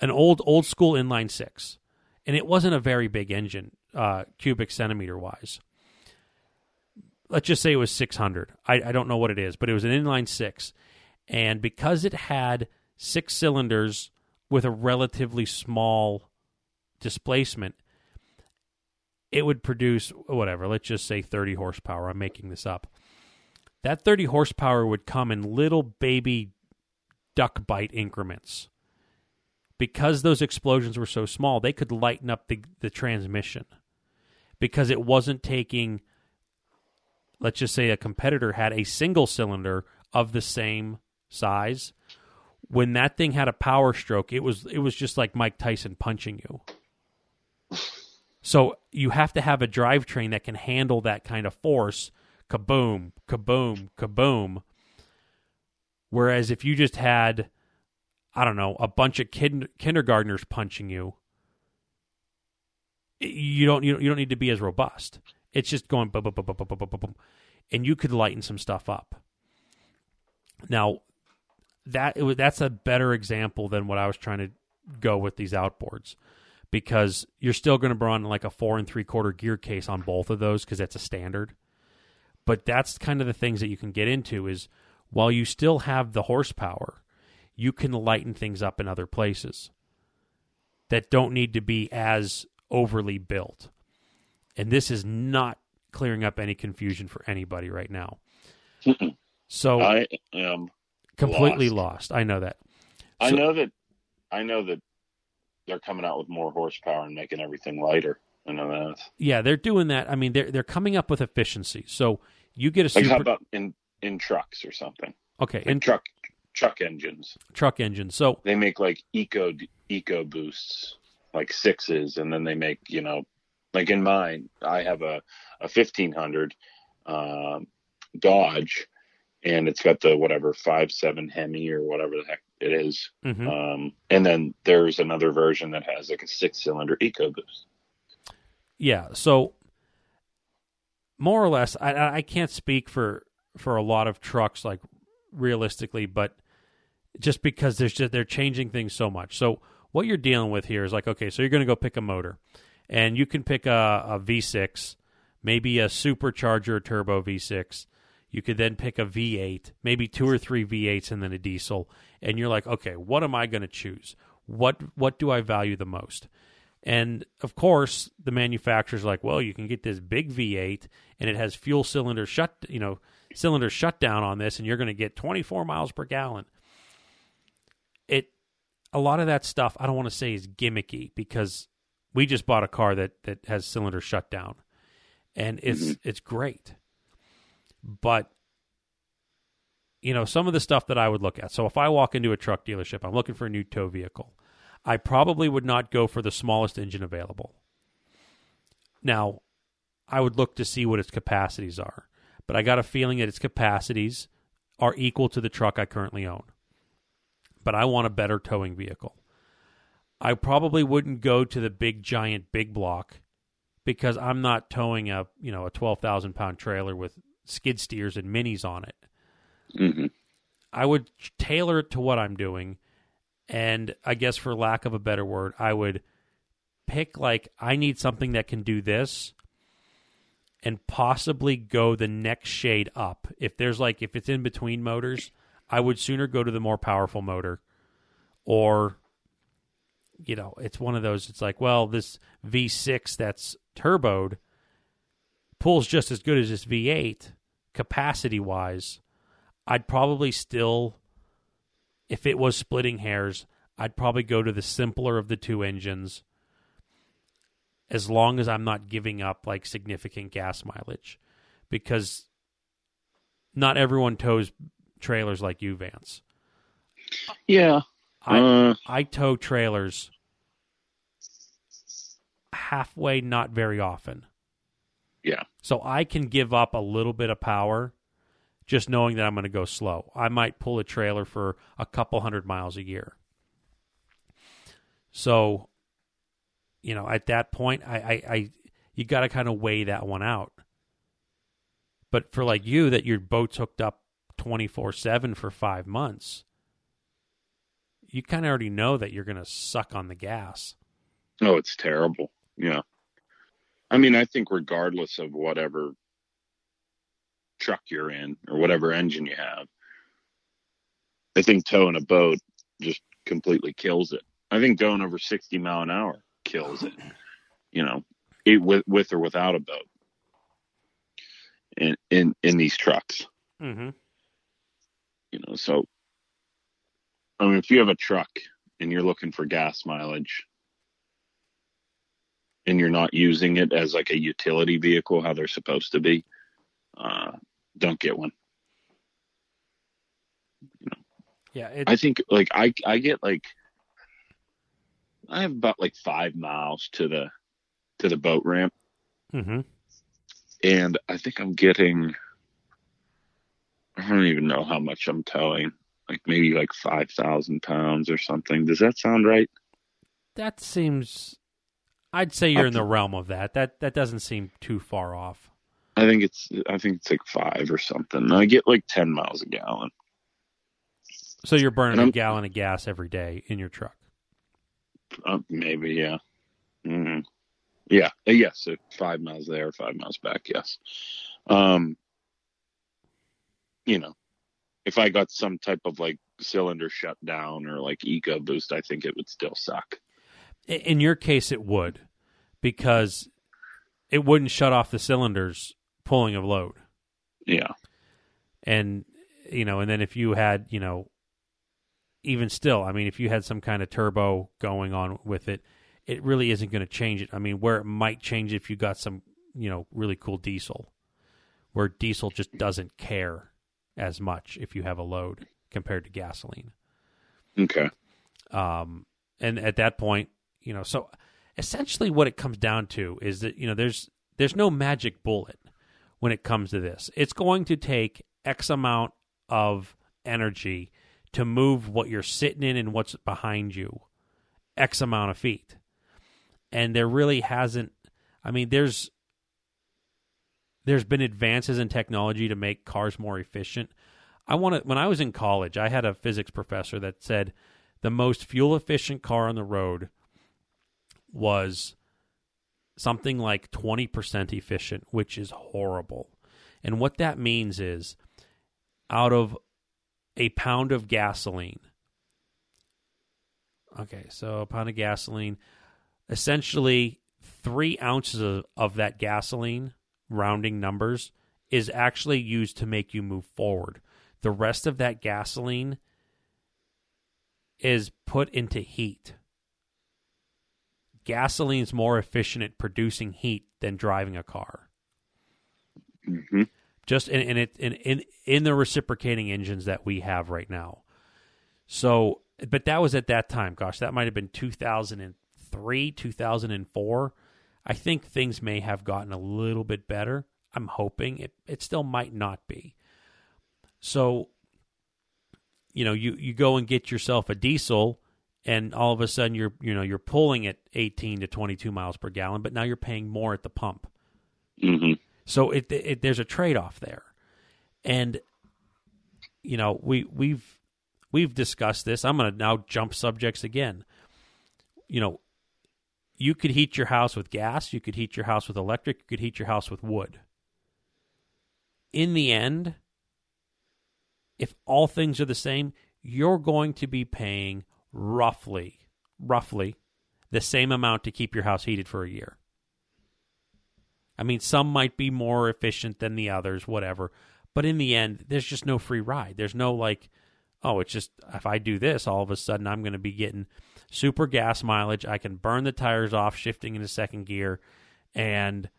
Speaker 1: an old old school inline six, and it wasn't a very big engine, uh, cubic centimeter wise. Let's just say it was 600. I, I don't know what it is, but it was an inline six, and because it had six cylinders with a relatively small displacement, it would produce whatever. Let's just say 30 horsepower. I'm making this up that 30 horsepower would come in little baby duck bite increments. Because those explosions were so small, they could lighten up the, the transmission. Because it wasn't taking, let's just say a competitor had a single cylinder of the same size. When that thing had a power stroke, it was it was just like Mike Tyson punching you. So you have to have a drivetrain that can handle that kind of force kaboom, kaboom, kaboom. Whereas if you just had, I don't know, a bunch of kid, kindergartners punching you, you don't you don't, you don't need to be as robust. It's just going boom, boom, boom, boom, boom, boom, boom, boom, and you could lighten some stuff up. Now, that that's a better example than what I was trying to go with these outboards because you're still going to run like a four and three quarter gear case on both of those because that's a standard. But that's kind of the things that you can get into is while you still have the horsepower, you can lighten things up in other places that don't need to be as overly built. And this is not clearing up any confusion for anybody right now. So
Speaker 2: I am
Speaker 1: completely lost. lost. I know that.
Speaker 2: I know that I know that they're coming out with more horsepower and making everything lighter. I know that.
Speaker 1: Yeah, they're doing that. I mean, they're they're coming up with efficiency. So you get a super...
Speaker 2: like how about in in trucks or something?
Speaker 1: Okay,
Speaker 2: like in truck truck engines.
Speaker 1: Truck engines. So
Speaker 2: they make like eco EcoBoosts, like sixes, and then they make you know, like in mine, I have a a fifteen hundred um, Dodge, and it's got the whatever five seven Hemi or whatever the heck it is. Mm-hmm. Um, and then there's another version that has like a six cylinder EcoBoost.
Speaker 1: Yeah, so more or less, I, I can't speak for for a lot of trucks like realistically, but just because there's just they're changing things so much. So what you're dealing with here is like, okay, so you're going to go pick a motor, and you can pick a a V6, maybe a supercharger turbo V6. You could then pick a V8, maybe two or three V8s, and then a diesel. And you're like, okay, what am I going to choose? What what do I value the most? And of course, the manufacturer's like, well, you can get this big V8 and it has fuel cylinder shut, you know, cylinder shutdown on this, and you're going to get 24 miles per gallon. It, a lot of that stuff, I don't want to say is gimmicky because we just bought a car that that has cylinder shutdown, and it's mm-hmm. it's great. But you know, some of the stuff that I would look at. So if I walk into a truck dealership, I'm looking for a new tow vehicle. I probably would not go for the smallest engine available. Now, I would look to see what its capacities are, but I got a feeling that its capacities are equal to the truck I currently own. But I want a better towing vehicle. I probably wouldn't go to the big giant big block because I'm not towing a you know a twelve thousand pound trailer with skid steers and minis on it.
Speaker 2: Mm-hmm.
Speaker 1: I would tailor it to what I'm doing and I guess for lack of a better word, I would pick like I need something that can do this and possibly go the next shade up. If there's like if it's in between motors, I would sooner go to the more powerful motor or you know, it's one of those it's like, well, this V6 that's turboed pulls just as good as this V8 capacity wise. I'd probably still if it was splitting hairs, I'd probably go to the simpler of the two engines as long as I'm not giving up like significant gas mileage because not everyone tows trailers like you, Vance.
Speaker 2: Yeah.
Speaker 1: I
Speaker 2: Uh,
Speaker 1: I tow trailers halfway, not very often.
Speaker 2: Yeah.
Speaker 1: So I can give up a little bit of power just knowing that I'm going to go slow. I might pull a trailer for a couple hundred miles a year. So, you know, at that point, I, I, I you got to kind of weigh that one out. But for like you, that your boat's hooked up 24 7 for five months, you kind of already know that you're going to suck on the gas.
Speaker 2: oh, it's terrible. Yeah. I mean, I think regardless of whatever truck you're in or whatever engine you have, I think towing a boat just completely kills it. I think going over 60 mile an hour kills it. You know, it, with with or without a boat. In in in these trucks,
Speaker 1: Mm-hmm.
Speaker 2: you know, so I mean, if you have a truck and you're looking for gas mileage and you're not using it as like a utility vehicle, how they're supposed to be, uh, don't get one.
Speaker 1: Yeah. It,
Speaker 2: I think like I I get like I have about like five miles to the to the boat ramp,
Speaker 1: mm-hmm.
Speaker 2: and I think I'm getting I don't even know how much I'm towing, like maybe like five thousand pounds or something. Does that sound right?
Speaker 1: That seems. I'd say you're in the realm of that. That that doesn't seem too far off.
Speaker 2: I think it's I think it's like five or something. I get like ten miles a gallon.
Speaker 1: So you're burning a gallon of gas every day in your truck.
Speaker 2: Uh, maybe, yeah. hmm Yeah, uh, yes. So five miles there, five miles back. Yes. Um, you know, if I got some type of like cylinder shutdown or like EcoBoost, I think it would still suck.
Speaker 1: In your case, it would, because it wouldn't shut off the cylinders pulling a load,
Speaker 2: Yeah.
Speaker 1: and you know, and then if you had, you know, even still, I mean, if you had some kind of turbo going on with it, it really isn't going to change it. I mean, where it might change if you got some, you know, really cool diesel, where diesel just doesn't care as much if you have a load compared to gasoline.
Speaker 2: Okay.
Speaker 1: um, and at that point, you know, so essentially what it comes down to is that you know there's there's no magic bullet when it comes to this. It's going to take X amount of energy to move what you're sitting in and what's behind you, X amount of feet, and there really hasn't. I mean, there's there's been advances in technology to make cars more efficient. I want to. When I was in college, I had a physics professor that said the most fuel efficient car on the road was something like 20% efficient, which is horrible. And what that means is out of a pound of gasoline, okay, so a pound of gasoline, essentially three ounces of, of that gasoline, rounding numbers, is actually used to make you move forward. The rest of that gasoline is put into heat. Gasoline's more efficient at producing heat than driving a car.
Speaker 2: hmm
Speaker 1: Just in in it in, in in the reciprocating engines that we have right now. So, but that was at that time. Gosh, that might have been 2003, 2004. I think things may have gotten a little bit better. I'm hoping it it still might not be. So, you know, you you go and get yourself a diesel and all of a sudden you're you know you're pulling at 18 to 22 miles per gallon but now you're paying more at the pump.
Speaker 2: Hmm
Speaker 1: so it, it there's a trade-off there. And you know we we've we've discussed this. I'm going to now jump subjects again. You know you could heat your house with gas you could heat your house with electric you could heat your house with wood in the end if all things are the same you're going to be paying roughly roughly the same amount to keep your house heated for a year I mean, some might be more efficient than the others, whatever. But in the end, there's just no free ride. There's no like, oh, it's just if I do this, all of a sudden I'm going to be getting super gas mileage. I can burn the tires off shifting into second gear, and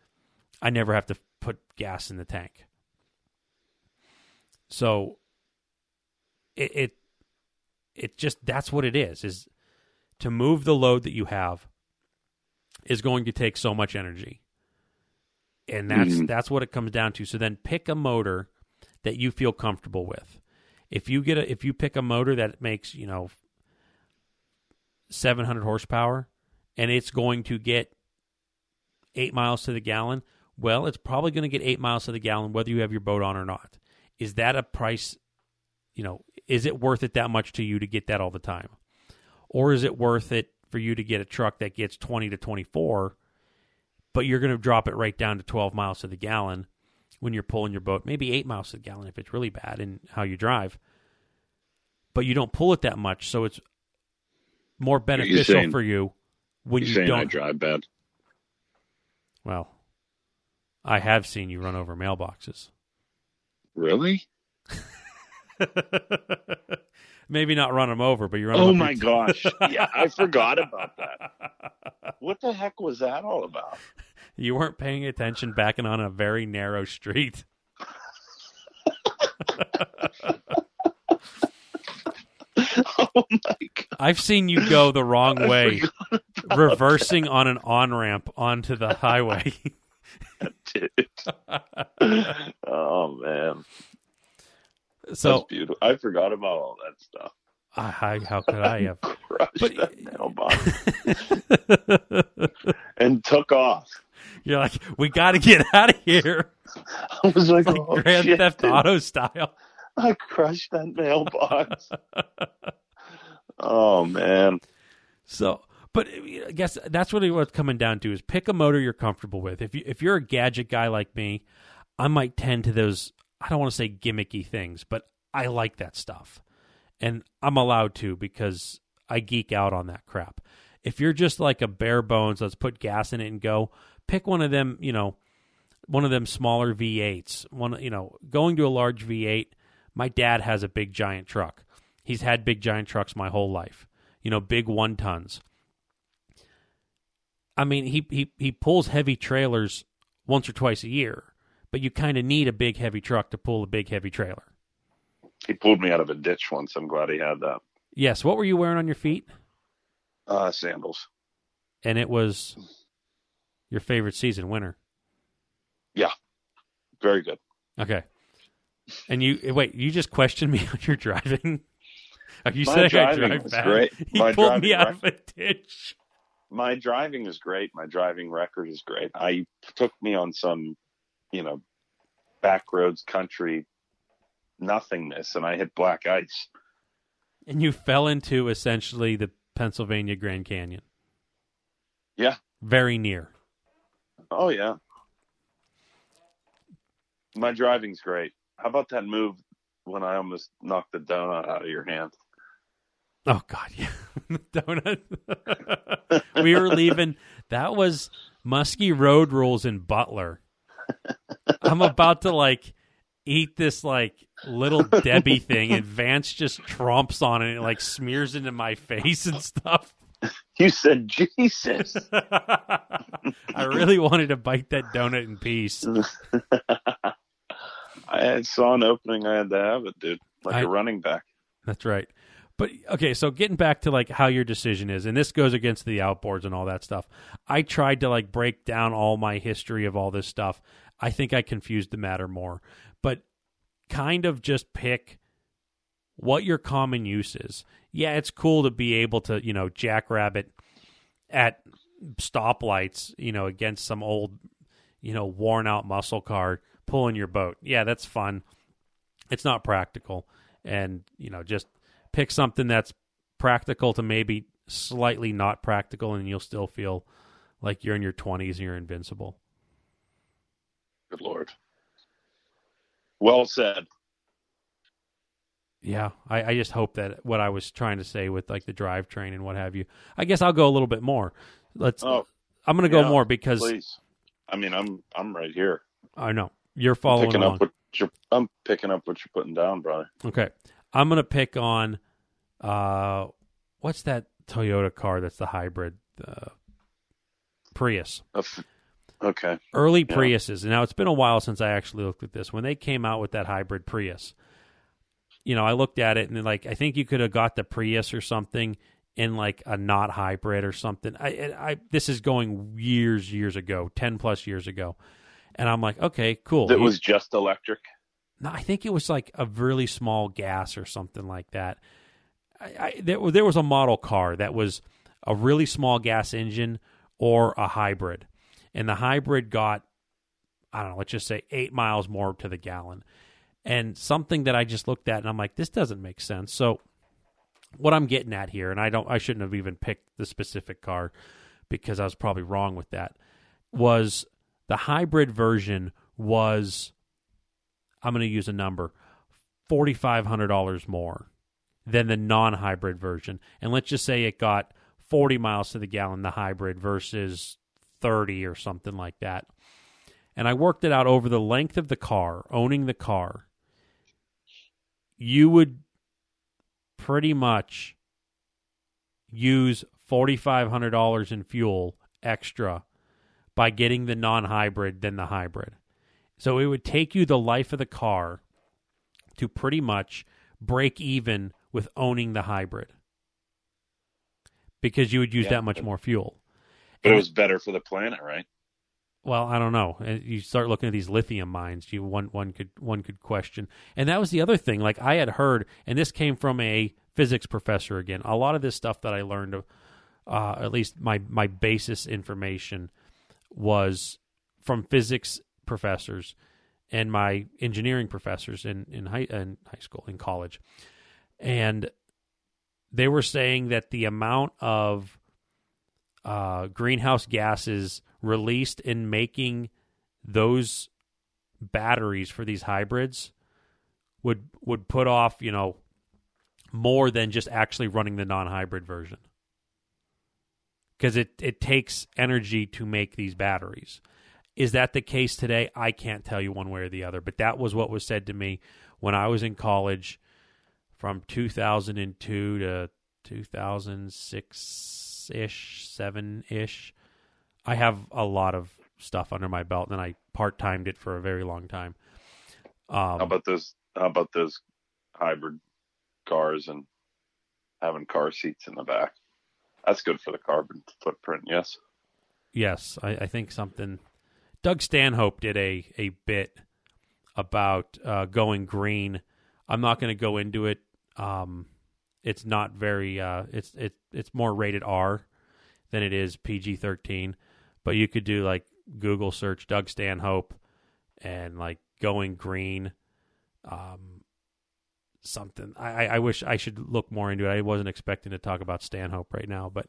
Speaker 1: I never have to put gas in the tank. So it, it it just that's what it is is to move the load that you have is going to take so much energy and that's
Speaker 2: Mhm.
Speaker 1: that's what it comes down to so then pick a motor that you feel comfortable with if you get a if you pick a motor that makes you know 700 horsepower and it's going to get 8 miles to the gallon. Well it's probably going to get 8 miles to the gallon whether you have your boat on or not. Is that a price you know is it worth it that much to you to get that all the time? Or is it worth it for you to get a truck that gets 20 to 24 but you're going to drop it right down to 12 miles to the gallon when you're pulling your boat maybe 8 miles to the gallon if it's really bad in how you drive but you don't pull it that much so it's more beneficial
Speaker 2: saying-
Speaker 1: for you when
Speaker 2: You saying I
Speaker 1: don't
Speaker 2: drive bad?
Speaker 1: well i have seen you run over mailboxes
Speaker 2: Really?
Speaker 1: maybe not run them over but you run 'em
Speaker 2: Oh my
Speaker 1: your-
Speaker 2: gosh! Yeah, I forgot about that. What the heck was that all about?
Speaker 1: You weren't paying attention backing on a very narrow street.
Speaker 2: Oh my god!
Speaker 1: I've seen you go the wrong way, reversing on an on ramp onto the highway.
Speaker 2: oh man,
Speaker 1: so,
Speaker 2: that's beautiful. I forgot about all that stuff.
Speaker 1: I, how could I have?
Speaker 2: Crushed
Speaker 1: But-
Speaker 2: that mailbox and took off.
Speaker 1: You're like, we got to get out of here,
Speaker 2: I was like,
Speaker 1: like
Speaker 2: oh,
Speaker 1: Grand
Speaker 2: shit,
Speaker 1: Theft
Speaker 2: dude.
Speaker 1: Auto style.
Speaker 2: I crushed that mailbox. oh man.
Speaker 1: So, but I guess that's really what it's coming down to is pick a motor you're comfortable with. If you if you're a gadget guy like me, I might tend to those. I don't want to say gimmicky things, but I like that stuff, and I'm allowed to because I geek out on that crap. If you're just like a bare bones, let's put gas in it and go. Pick one of them, you know, one of them smaller V8s. One, you know, going to a large V8. My dad has a big giant truck. He's had big giant trucks my whole life. You know, big one tons. I mean, he he he pulls heavy trailers once or twice a year, but you kind of need a big heavy truck to pull a big heavy trailer.
Speaker 2: He pulled me out of a ditch once. I'm glad he had that.
Speaker 1: Yes. What were you wearing on your feet?
Speaker 2: Uh, sandals.
Speaker 1: And it was your favorite season, winter. Yeah.
Speaker 2: Very good.
Speaker 1: Okay. And you eh, wait. You just questioned me on your driving. Are you
Speaker 2: My
Speaker 1: saying I drive bad?
Speaker 2: great.
Speaker 1: He
Speaker 2: My
Speaker 1: pulled me out of a ditch.
Speaker 2: My driving is great. My driving record is great. I took me on some, you know, back roads country nothingness and I hit black ice.
Speaker 1: And you fell into essentially the Pennsylvania Grand Canyon.
Speaker 2: Yeah.
Speaker 1: Very near.
Speaker 2: Oh yeah. My driving's great. How about that move when I almost knocked the donut out of your hand?
Speaker 1: Oh God, yeah, donut. we were leaving. That was Muskie Road Rules in Butler. I'm about to like eat this like little Debbie thing, and Vance just trumps on it and it like smears into my face and stuff.
Speaker 2: You said Jesus.
Speaker 1: I really wanted to bite that donut in peace.
Speaker 2: I had saw an opening. I had to have it, dude. Like
Speaker 1: I-
Speaker 2: a running back.
Speaker 1: That's right. But okay, so getting back to like how your decision is, and this goes against the outboards and all that stuff. I tried to like break down all my history of all this stuff. I think I confused the matter more. But kind of just pick what your common use is. Yeah, it's cool to be able to, you know, jackrabbit at stoplights, you know, against some old, you know, worn out muscle car pulling your boat. Yeah, that's fun. It's not practical. And, you know, just pick something that's practical to maybe slightly not practical and you'll still feel like you're in your 20s and you're invincible.
Speaker 2: Good lord. Well said.
Speaker 1: Yeah, I, I just hope that what I was trying to say with like the drivetrain and what have you. I guess I'll go a little bit more. Let's.
Speaker 2: Oh,
Speaker 1: I'm going to go more because
Speaker 2: please. I mean, I'm I'm right here.
Speaker 1: I know you're following
Speaker 2: picking
Speaker 1: along.
Speaker 2: up what you're. I'm picking up what you're putting down, brother.
Speaker 1: Okay, I'm gonna pick on uh, what's that Toyota car that's the hybrid uh, Prius.
Speaker 2: Okay.
Speaker 1: Early yeah. Priuses. Now it's been a while since I actually looked at this. When they came out with that hybrid Prius, you know, I looked at it and like I think you could have got the Prius or something in like a not hybrid or something. I, I this is going years, years ago, ten plus years ago, and I'm like, okay, cool.
Speaker 2: It was just electric.
Speaker 1: No, I think it was like a really small gas or something like that. I, I, there, there was a model car that was a really small gas engine or a hybrid, and the hybrid got, I don't know, let's just say eight miles more to the gallon, and something that I just looked at and I'm like, this doesn't make sense. So what I'm getting at here, and I don't, I shouldn't have even picked the specific car because I was probably wrong with that, was the hybrid version was, I'm going to use a number, forty five hundred dollars more than the non hybrid version, and let's just say it got forty miles to the gallon the hybrid versus thirty or something like that. And I worked it out over the length of the car, owning the car. You would pretty much use $4,500 in fuel extra by getting the non hybrid than the hybrid. So it would take you the life of the car to pretty much break even with owning the hybrid because you would use yeah, that much more fuel.
Speaker 2: But and it was better for the planet, right?
Speaker 1: Well, I don't know. You start looking at these lithium mines. You one one could one could question, and that was the other thing. Like I had heard, and this came from a physics professor again. A lot of this stuff that I learned, uh, at least my my basis information, was from physics professors and my engineering professors in in high in high school in college, and they were saying that the amount of uh, greenhouse gases released in making those batteries for these hybrids would would put off you know more than just actually running the non-hybrid version because it it takes energy to make these batteries is that the case today i can't tell you one way or the other but that was what was said to me when i was in college from 2002 to 2006 ish 7 ish I have a lot of stuff under my belt, and I part timed it for a very long time.
Speaker 2: Um, how about those? How about those hybrid cars and having car seats in the back? That's good for the carbon footprint. Yes.
Speaker 1: Yes, I, I think something. Doug Stanhope did a a bit about uh, going green. I'm not going to go into it. Um, it's not very. Uh, it's it it's more rated R than it is PG thirteen. But you could do like Google search Doug Stanhope and like going green. Um, something. I, I wish I should look more into it. I wasn't expecting to talk about Stanhope right now, but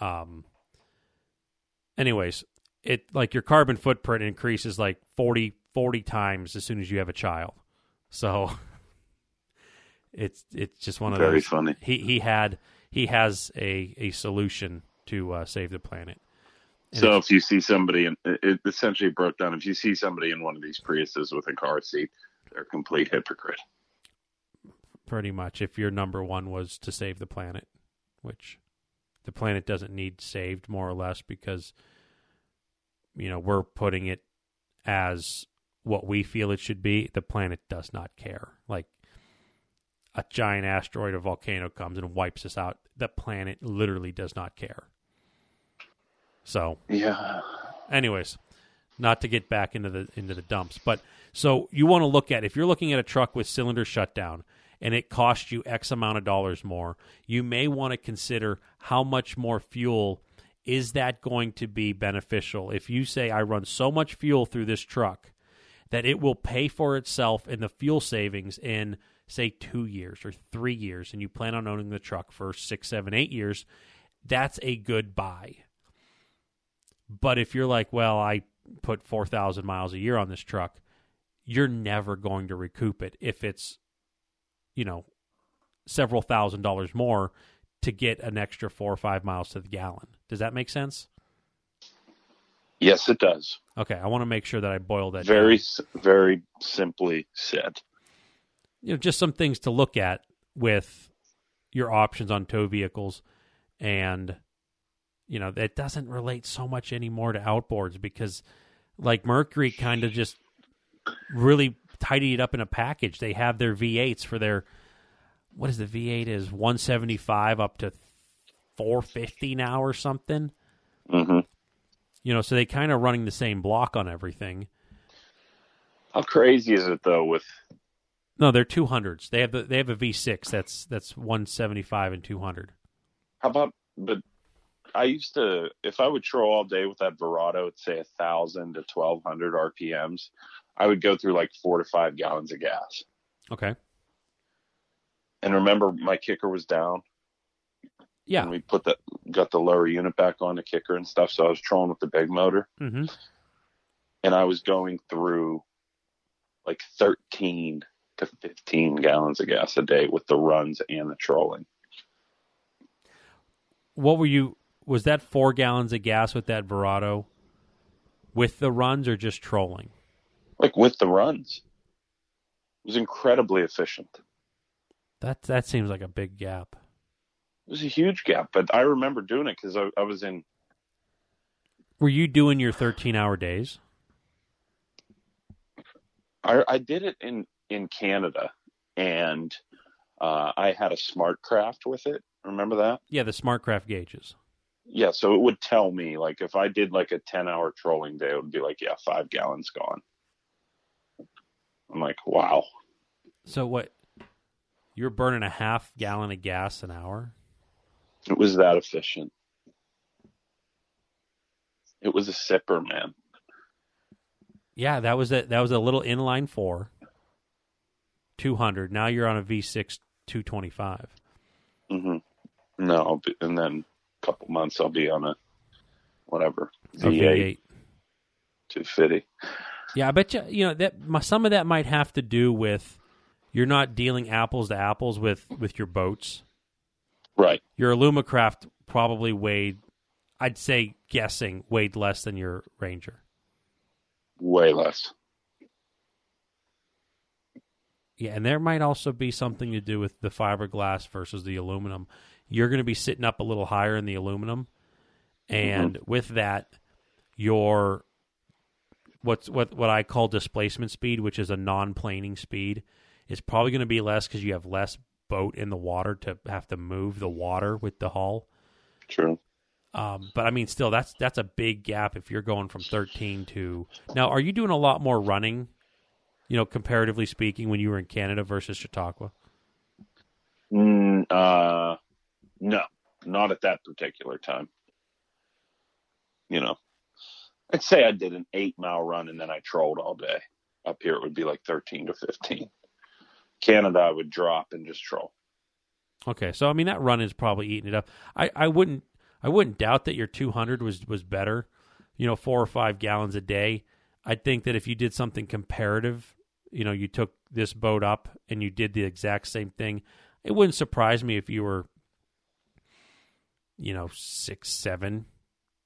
Speaker 1: um, anyways, it like your carbon footprint increases like 40, 40 times as soon as you have a child. So it's it's just one of
Speaker 2: very
Speaker 1: those.
Speaker 2: funny.
Speaker 1: He he had he has a a solution to uh, save the planet.
Speaker 2: So if you see somebody, and it essentially broke down. If you see somebody in one of these Priuses with a car seat, they're a complete hypocrite.
Speaker 1: Pretty much. If your number one was to save the planet, which the planet doesn't need saved, more or less, because you know we're putting it as what we feel it should be. The planet does not care. Like a giant asteroid or volcano comes and wipes us out. The planet literally does not care. So
Speaker 2: yeah.
Speaker 1: Anyways, not to get back into the into the dumps, but so you want to look at if you're looking at a truck with cylinder shutdown and it costs you X amount of dollars more, you may want to consider how much more fuel is that going to be beneficial. If you say I run so much fuel through this truck that it will pay for itself in the fuel savings in say two years or three years, and you plan on owning the truck for six, seven, eight years, that's a good buy but if you're like, well, I put 4,000 miles a year on this truck, you're never going to recoup it if it's, you know, several thousand dollars more to get an extra four or five miles to the gallon. Does that make sense?
Speaker 2: Yes, it does.
Speaker 1: Okay, I want to make sure that I boil that.
Speaker 2: Very,
Speaker 1: down.
Speaker 2: very simply said.
Speaker 1: you know, just some things to look at with your options on tow vehicles, and you know that doesn't relate so much anymore to outboards because, like Mercury, kind of just really tidied it up in a package. They have their V8s for their what is the V8 is 175 up to 450 now or something.
Speaker 2: hmm
Speaker 1: You know, so they kind of running the same block on everything.
Speaker 2: How crazy is it though? With
Speaker 1: No, they're 200s. They have the, they have a V6 that's that's 175 and 200.
Speaker 2: how about? But I used to, if I would troll all day with that Verado at say a thousand to twelve hundred RPMs, I would go through like four to five gallons of gas.
Speaker 1: Okay.
Speaker 2: And remember, my kicker was down.
Speaker 1: Yeah.
Speaker 2: And we put the got the lower unit back on the kicker and stuff. So I was trolling with the big motor,
Speaker 1: hmm
Speaker 2: and I was going through like thirteen to fifteen gallons of gas a day with the runs and the trolling.
Speaker 1: What were you? Was that four gallons of gas with that Verado, with the runs or just trolling?
Speaker 2: Like with the runs, it was incredibly efficient.
Speaker 1: That that seems like a big gap.
Speaker 2: It was a huge gap, but I remember doing it because I, I was in.
Speaker 1: Were you doing your 13 hour days?
Speaker 2: I, I did it in in Canada, and uh, I had a SmartCraft with it. Remember that?
Speaker 1: Yeah, the SmartCraft gauges.
Speaker 2: Yeah, so it would tell me like if I did like a ten hour trolling day, it would be like, yeah, five gallons gone. I'm like, wow.
Speaker 1: So what? You're burning a half gallon of gas an hour.
Speaker 2: It was that efficient. It was a sipper, man.
Speaker 1: Yeah, that was a that was a little inline four. 200. Now you're on a V6 225.
Speaker 2: Mm-hmm. No, I'll be, and then a couple months I'll be on a whatever
Speaker 1: A
Speaker 2: V8
Speaker 1: V8.
Speaker 2: 250.
Speaker 1: Yeah, I bet you you know that my, some of that might have to do with you're not dealing apples to apples with with your boats.
Speaker 2: Right.
Speaker 1: Your Alumacraft probably weighed, I'd say, guessing weighed less than your Ranger.
Speaker 2: Way less.
Speaker 1: Yeah, and there might also be something to do with the fiberglass versus the aluminum. You're going to be sitting up a little higher in the aluminum, and mm-hmm. with that, your what's what what I call displacement speed, which is a non-planing speed, is probably going to be less because you have less boat in the water to have to move the water with the hull.
Speaker 2: True.
Speaker 1: Um, but I mean, still, that's that's a big gap if you're going from 13 to now. Are you doing a lot more running? You know, comparatively speaking, when you were in Canada versus Chautauqua.
Speaker 2: Mm, uh, no, not at that particular time. You know, I'd say I did an eight mile run and then I trolled all day. Up here, it would be like 13 to 15. Canada, I would drop and just troll.
Speaker 1: Okay, so I mean that run is probably eating it up. I, I wouldn't I wouldn't doubt that your 200 was was better. You know, four or five gallons a day. I think that if you did something comparative, you know, you took this boat up and you did the exact same thing, it wouldn't surprise me if you were, you know, six seven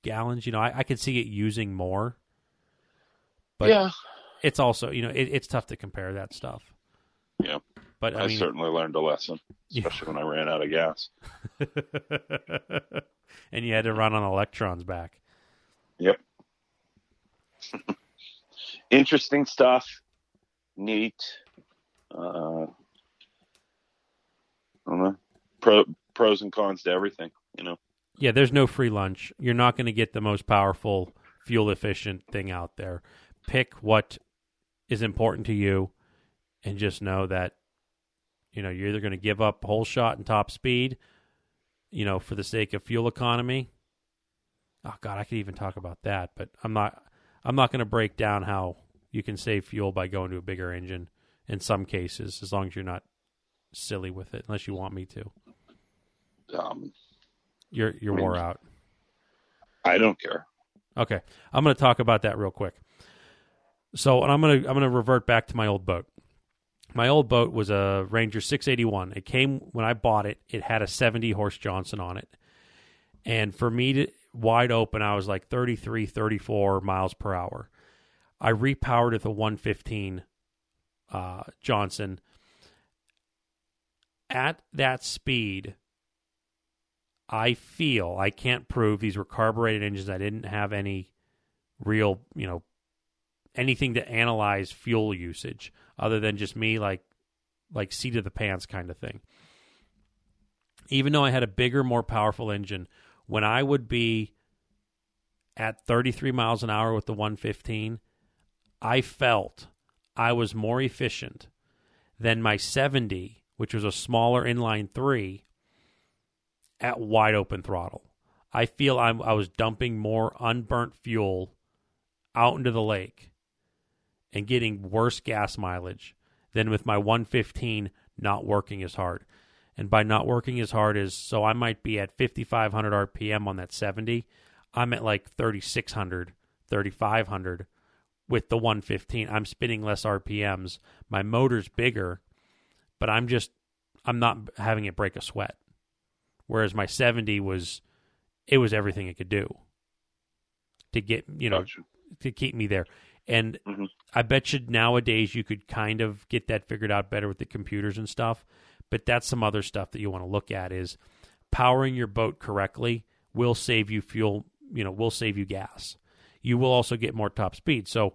Speaker 1: gallons. You know, I, I could see it using more, but
Speaker 2: yeah,
Speaker 1: it's also you know it, it's tough to compare that stuff.
Speaker 2: Yeah.
Speaker 1: but
Speaker 2: I,
Speaker 1: I mean,
Speaker 2: certainly learned a lesson,
Speaker 1: Yeah.
Speaker 2: especially when I ran out of gas.
Speaker 1: and you had to run on electrons back.
Speaker 2: Yep. Interesting stuff. Neat. Uh, I don't know. Pro, pros and cons to everything, you know.
Speaker 1: Yeah, there's no free lunch. You're not going to get the most powerful, fuel efficient thing out there. Pick what is important to you and just know that you know, you're either going to give up whole shot and top speed, you know, for the sake of fuel economy. Oh god, I could even talk about that, but I'm not I'm not going to break down how you can save fuel by going to a bigger engine in some cases as long as you're not silly with it unless you want me to.
Speaker 2: Um,
Speaker 1: You're you're
Speaker 2: I mean-
Speaker 1: wore out.
Speaker 2: I don't care.
Speaker 1: Okay, I'm going to talk about that real quick. So, and I'm going to I'm going to revert back to my old boat. My old boat was a Ranger 681. It came when I bought it. It had a 70 horse Johnson on it, and for me to wide open, I was like 33, 34 miles per hour. I repowered it a 115 uh, Johnson, at that speed, I feel I can't prove these were carbureted engines. I didn't have any real, you know, anything to analyze fuel usage other than just me like like seat of the pants kind of thing. Even though I had a bigger, more powerful engine, when I would be at 33 miles an hour with the 115, I felt I was more efficient than my 70, which was a smaller inline 3 at wide open throttle. I feel I'm, I was dumping more unburnt fuel out into the lake and getting worse gas mileage than with my 115 not working as hard. And by not working as hard as so I might be at 5500 RPM on that 70, I'm at like 3600, 3500 with the 115. I'm spinning less RPMs. My motor's bigger, but I'm just I'm not having it break a sweat. Whereas my 70 was it was everything it could do to get, you know,
Speaker 2: Gotcha.
Speaker 1: to keep me there. And
Speaker 2: Mhm.
Speaker 1: I bet you nowadays you could kind of get that figured out better with the computers and stuff. But that's some other stuff that you want to look at is powering your boat correctly will save you fuel, you know, will save you gas. You will also get more top speed. So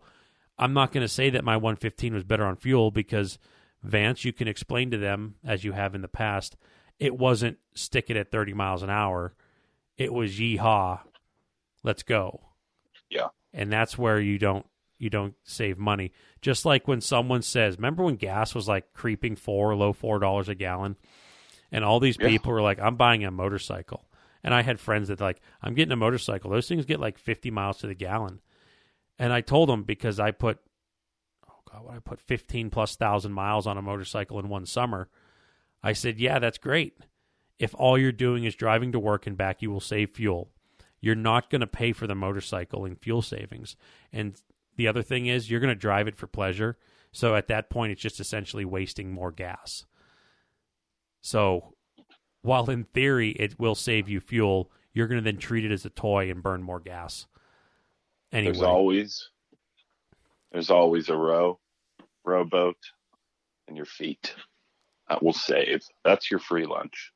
Speaker 1: I'm not going to say that my 115 was better on fuel because Vance, you can explain to them as you have in the past, it wasn't stick it at 30 miles an hour. It was yeehaw, let's go.
Speaker 2: Yeah.
Speaker 1: And that's where you don't you don't save money. Just like when someone says, remember when gas was like creeping four, low four dollars a gallon, and all these
Speaker 2: Yeah.
Speaker 1: people were like, "I'm buying a motorcycle," and I had friends that like, "I'm getting a motorcycle." Those things get like 50 miles to the gallon, and I told them because I put, oh god, what I put 15 plus thousand miles on a motorcycle in one summer. I said, "Yeah, that's great. If all you're doing is driving to work and back, you will save fuel." You're not going to pay for the motorcycle in fuel savings. And the other thing is, you're going to drive it for pleasure. So at that point, it's just essentially wasting more gas. So while in theory it will save you fuel, you're going to then treat it as a toy and burn more gas. Anyway,
Speaker 2: There's always there's always a row rowboat and your feet. That will save. That's your free lunch.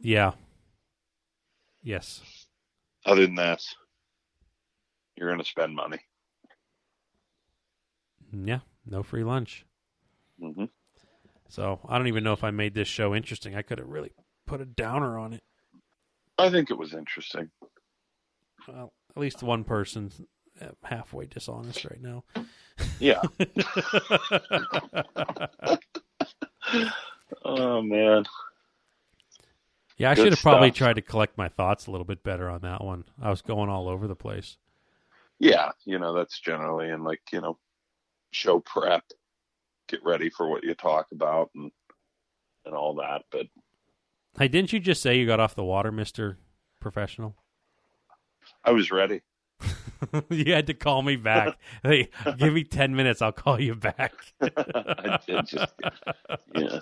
Speaker 1: yeah. Yes.
Speaker 2: Other than that, you're going to spend money.
Speaker 1: Yeah. No free lunch.
Speaker 2: hmm
Speaker 1: So I don't even know if I made this show interesting. I could have really put a downer on it.
Speaker 2: I think it was interesting.
Speaker 1: Well, at least one person's uh, halfway dishonest right now.
Speaker 2: Yeah. oh man.
Speaker 1: Yeah, I
Speaker 2: Good
Speaker 1: should have probably tried to collect my thoughts a little bit better on that one. I was going all over the place.
Speaker 2: Yeah, you know that's generally in like you know show prep, get ready for what you talk about and and all that. But
Speaker 1: Hey, didn't you just say you got off the water, Mister Professional?
Speaker 2: I was ready.
Speaker 1: you had to call me back. hey, give me ten minutes. I'll call you back.
Speaker 2: I did just yeah.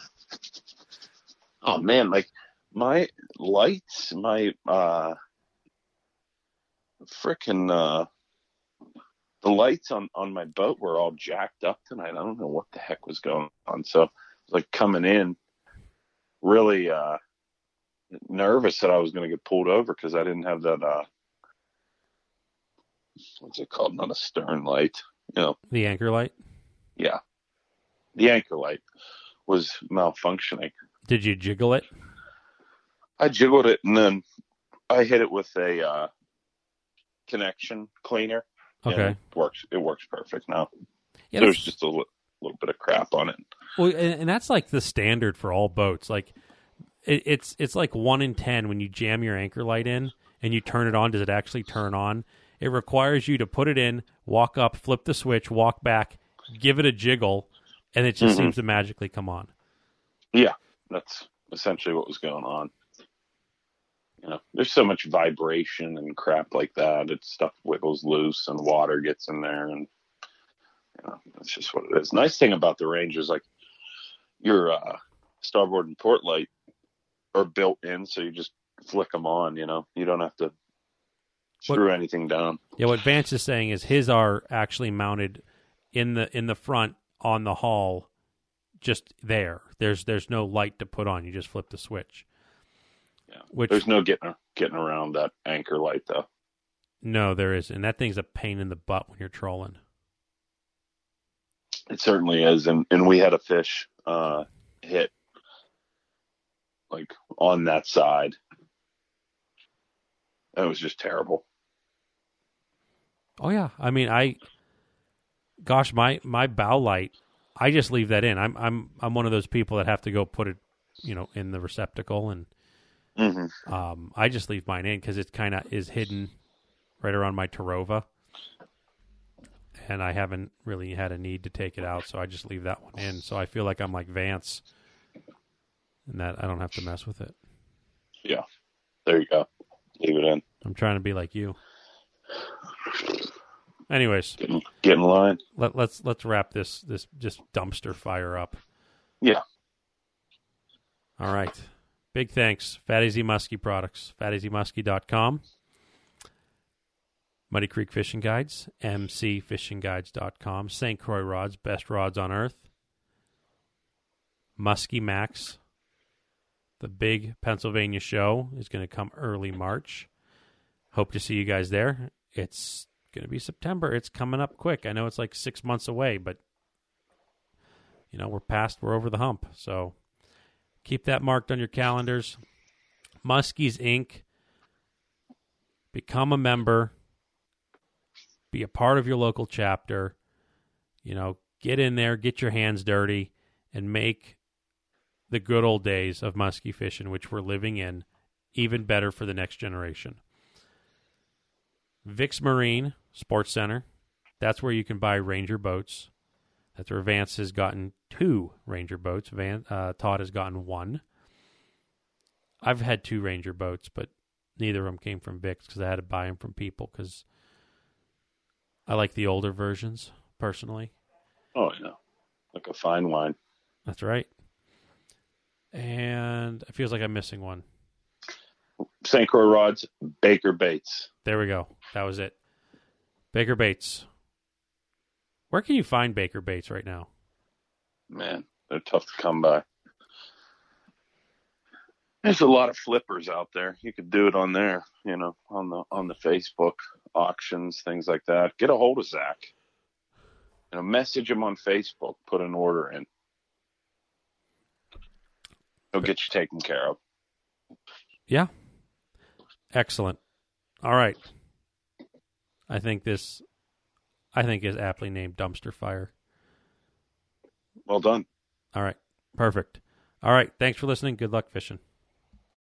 Speaker 2: Oh man, like my lights, my uh frickin' uh the lights on on my boat were all jacked up tonight. I don't know what the heck was going on. So like coming in really uh nervous that I was going to get pulled over because I didn't have that uh what's it called? Not a stern light. You know,
Speaker 1: the anchor light.
Speaker 2: yeah. The anchor light was malfunctioning.
Speaker 1: Did you jiggle it?
Speaker 2: I jiggled it and then I hit it with a uh, connection cleaner.
Speaker 1: Okay.
Speaker 2: it works. It works perfect now.
Speaker 1: Yeah,
Speaker 2: There's just a little bit of crap on it.
Speaker 1: Well, and, and that's like the standard for all boats. Like it, it's it's like one in ten when you jam your anchor light in and you turn it on. Does it actually turn on? It requires you to put it in, walk up, flip the switch, walk back, give it a jiggle, and it just
Speaker 2: Mhm.
Speaker 1: seems to magically come on.
Speaker 2: Yeah, that's essentially what was going on. You know, there's so much vibration and crap like that. It stuff wiggles loose and water gets in there, and you know, that's just what it is. Nice thing about the range is like your uh, starboard and port light are built in, so you just flick them on. You know, you don't have to screw anything down.
Speaker 1: Yeah, what Vance is saying is his are actually mounted in the in the front on the hull, just there. There's there's no light to put on. You just flip the switch.
Speaker 2: Yeah.
Speaker 1: Which
Speaker 2: There's no getting getting around that anchor light though.
Speaker 1: no, there is, and that thing's a pain in the butt when you're trolling.
Speaker 2: It certainly is, and and we had a fish uh, hit like on that side. It was just terrible.
Speaker 1: Oh yeah, I mean, I, gosh, my my bow light, I just leave that in. I'm I'm I'm one of those people that have to go put it, you know, in the receptacle, and
Speaker 2: hmm
Speaker 1: um, I just leave mine in because it kind of is hidden right around my Terrova, and I haven't really had a need to take it out, so I just leave that one in. So I feel like I'm like Vance, and that I don't have to mess with it.
Speaker 2: Yeah, there you go. Leave it in.
Speaker 1: I'm trying to be like you. Anyways,
Speaker 2: Get in, get in line.
Speaker 1: let, let's let's wrap this this just dumpster fire up.
Speaker 2: Yeah.
Speaker 1: All right. Big thanks. Fat AZ Muskie products. FatAZmuskie.com. Muddy Creek Fishing Guides. MCFishingGuides.com. St. Croix Rods. Best rods on earth. Muskie Max. The big Pennsylvania show is going to come early March. Hope to see you guys there. It's going to be September. It's coming up quick. I know it's like six months away, but you know we're past. We're over the hump. So keep that marked on your calendars. Muskies Inc. Become a member. Be a part of your local chapter. You know, get in there, get your hands dirty, and make the good old days of muskie fishing, which we're living in, even better for the next generation. Vix Marine Sports Center. That's where you can buy Ranger boats. That's where Vance has gotten two Ranger boats. Van uh, Todd has gotten one. I've had two Ranger boats, but neither of them came from Vix because I had to buy them from people because I like the older versions personally.
Speaker 2: Oh yeah, like a fine wine.
Speaker 1: That's right. And it feels like I'm missing one.
Speaker 2: St. Croix rods, Baker Baits.
Speaker 1: There we go. That was it. Baker Baits. Where can you find Baker Baits right now?
Speaker 2: Man, they're tough to come by. There's a lot of flippers out there. You could do it on there, you know, on the on the Facebook auctions, things like that. Get a hold of Zach. You know, message him on Facebook. Put an order in. He'll get you taken care of.
Speaker 1: Yeah. Excellent. All right. I think this I think is aptly named dumpster fire.
Speaker 2: Well done.
Speaker 1: All right. Perfect. All right. Thanks for listening. Good luck fishing.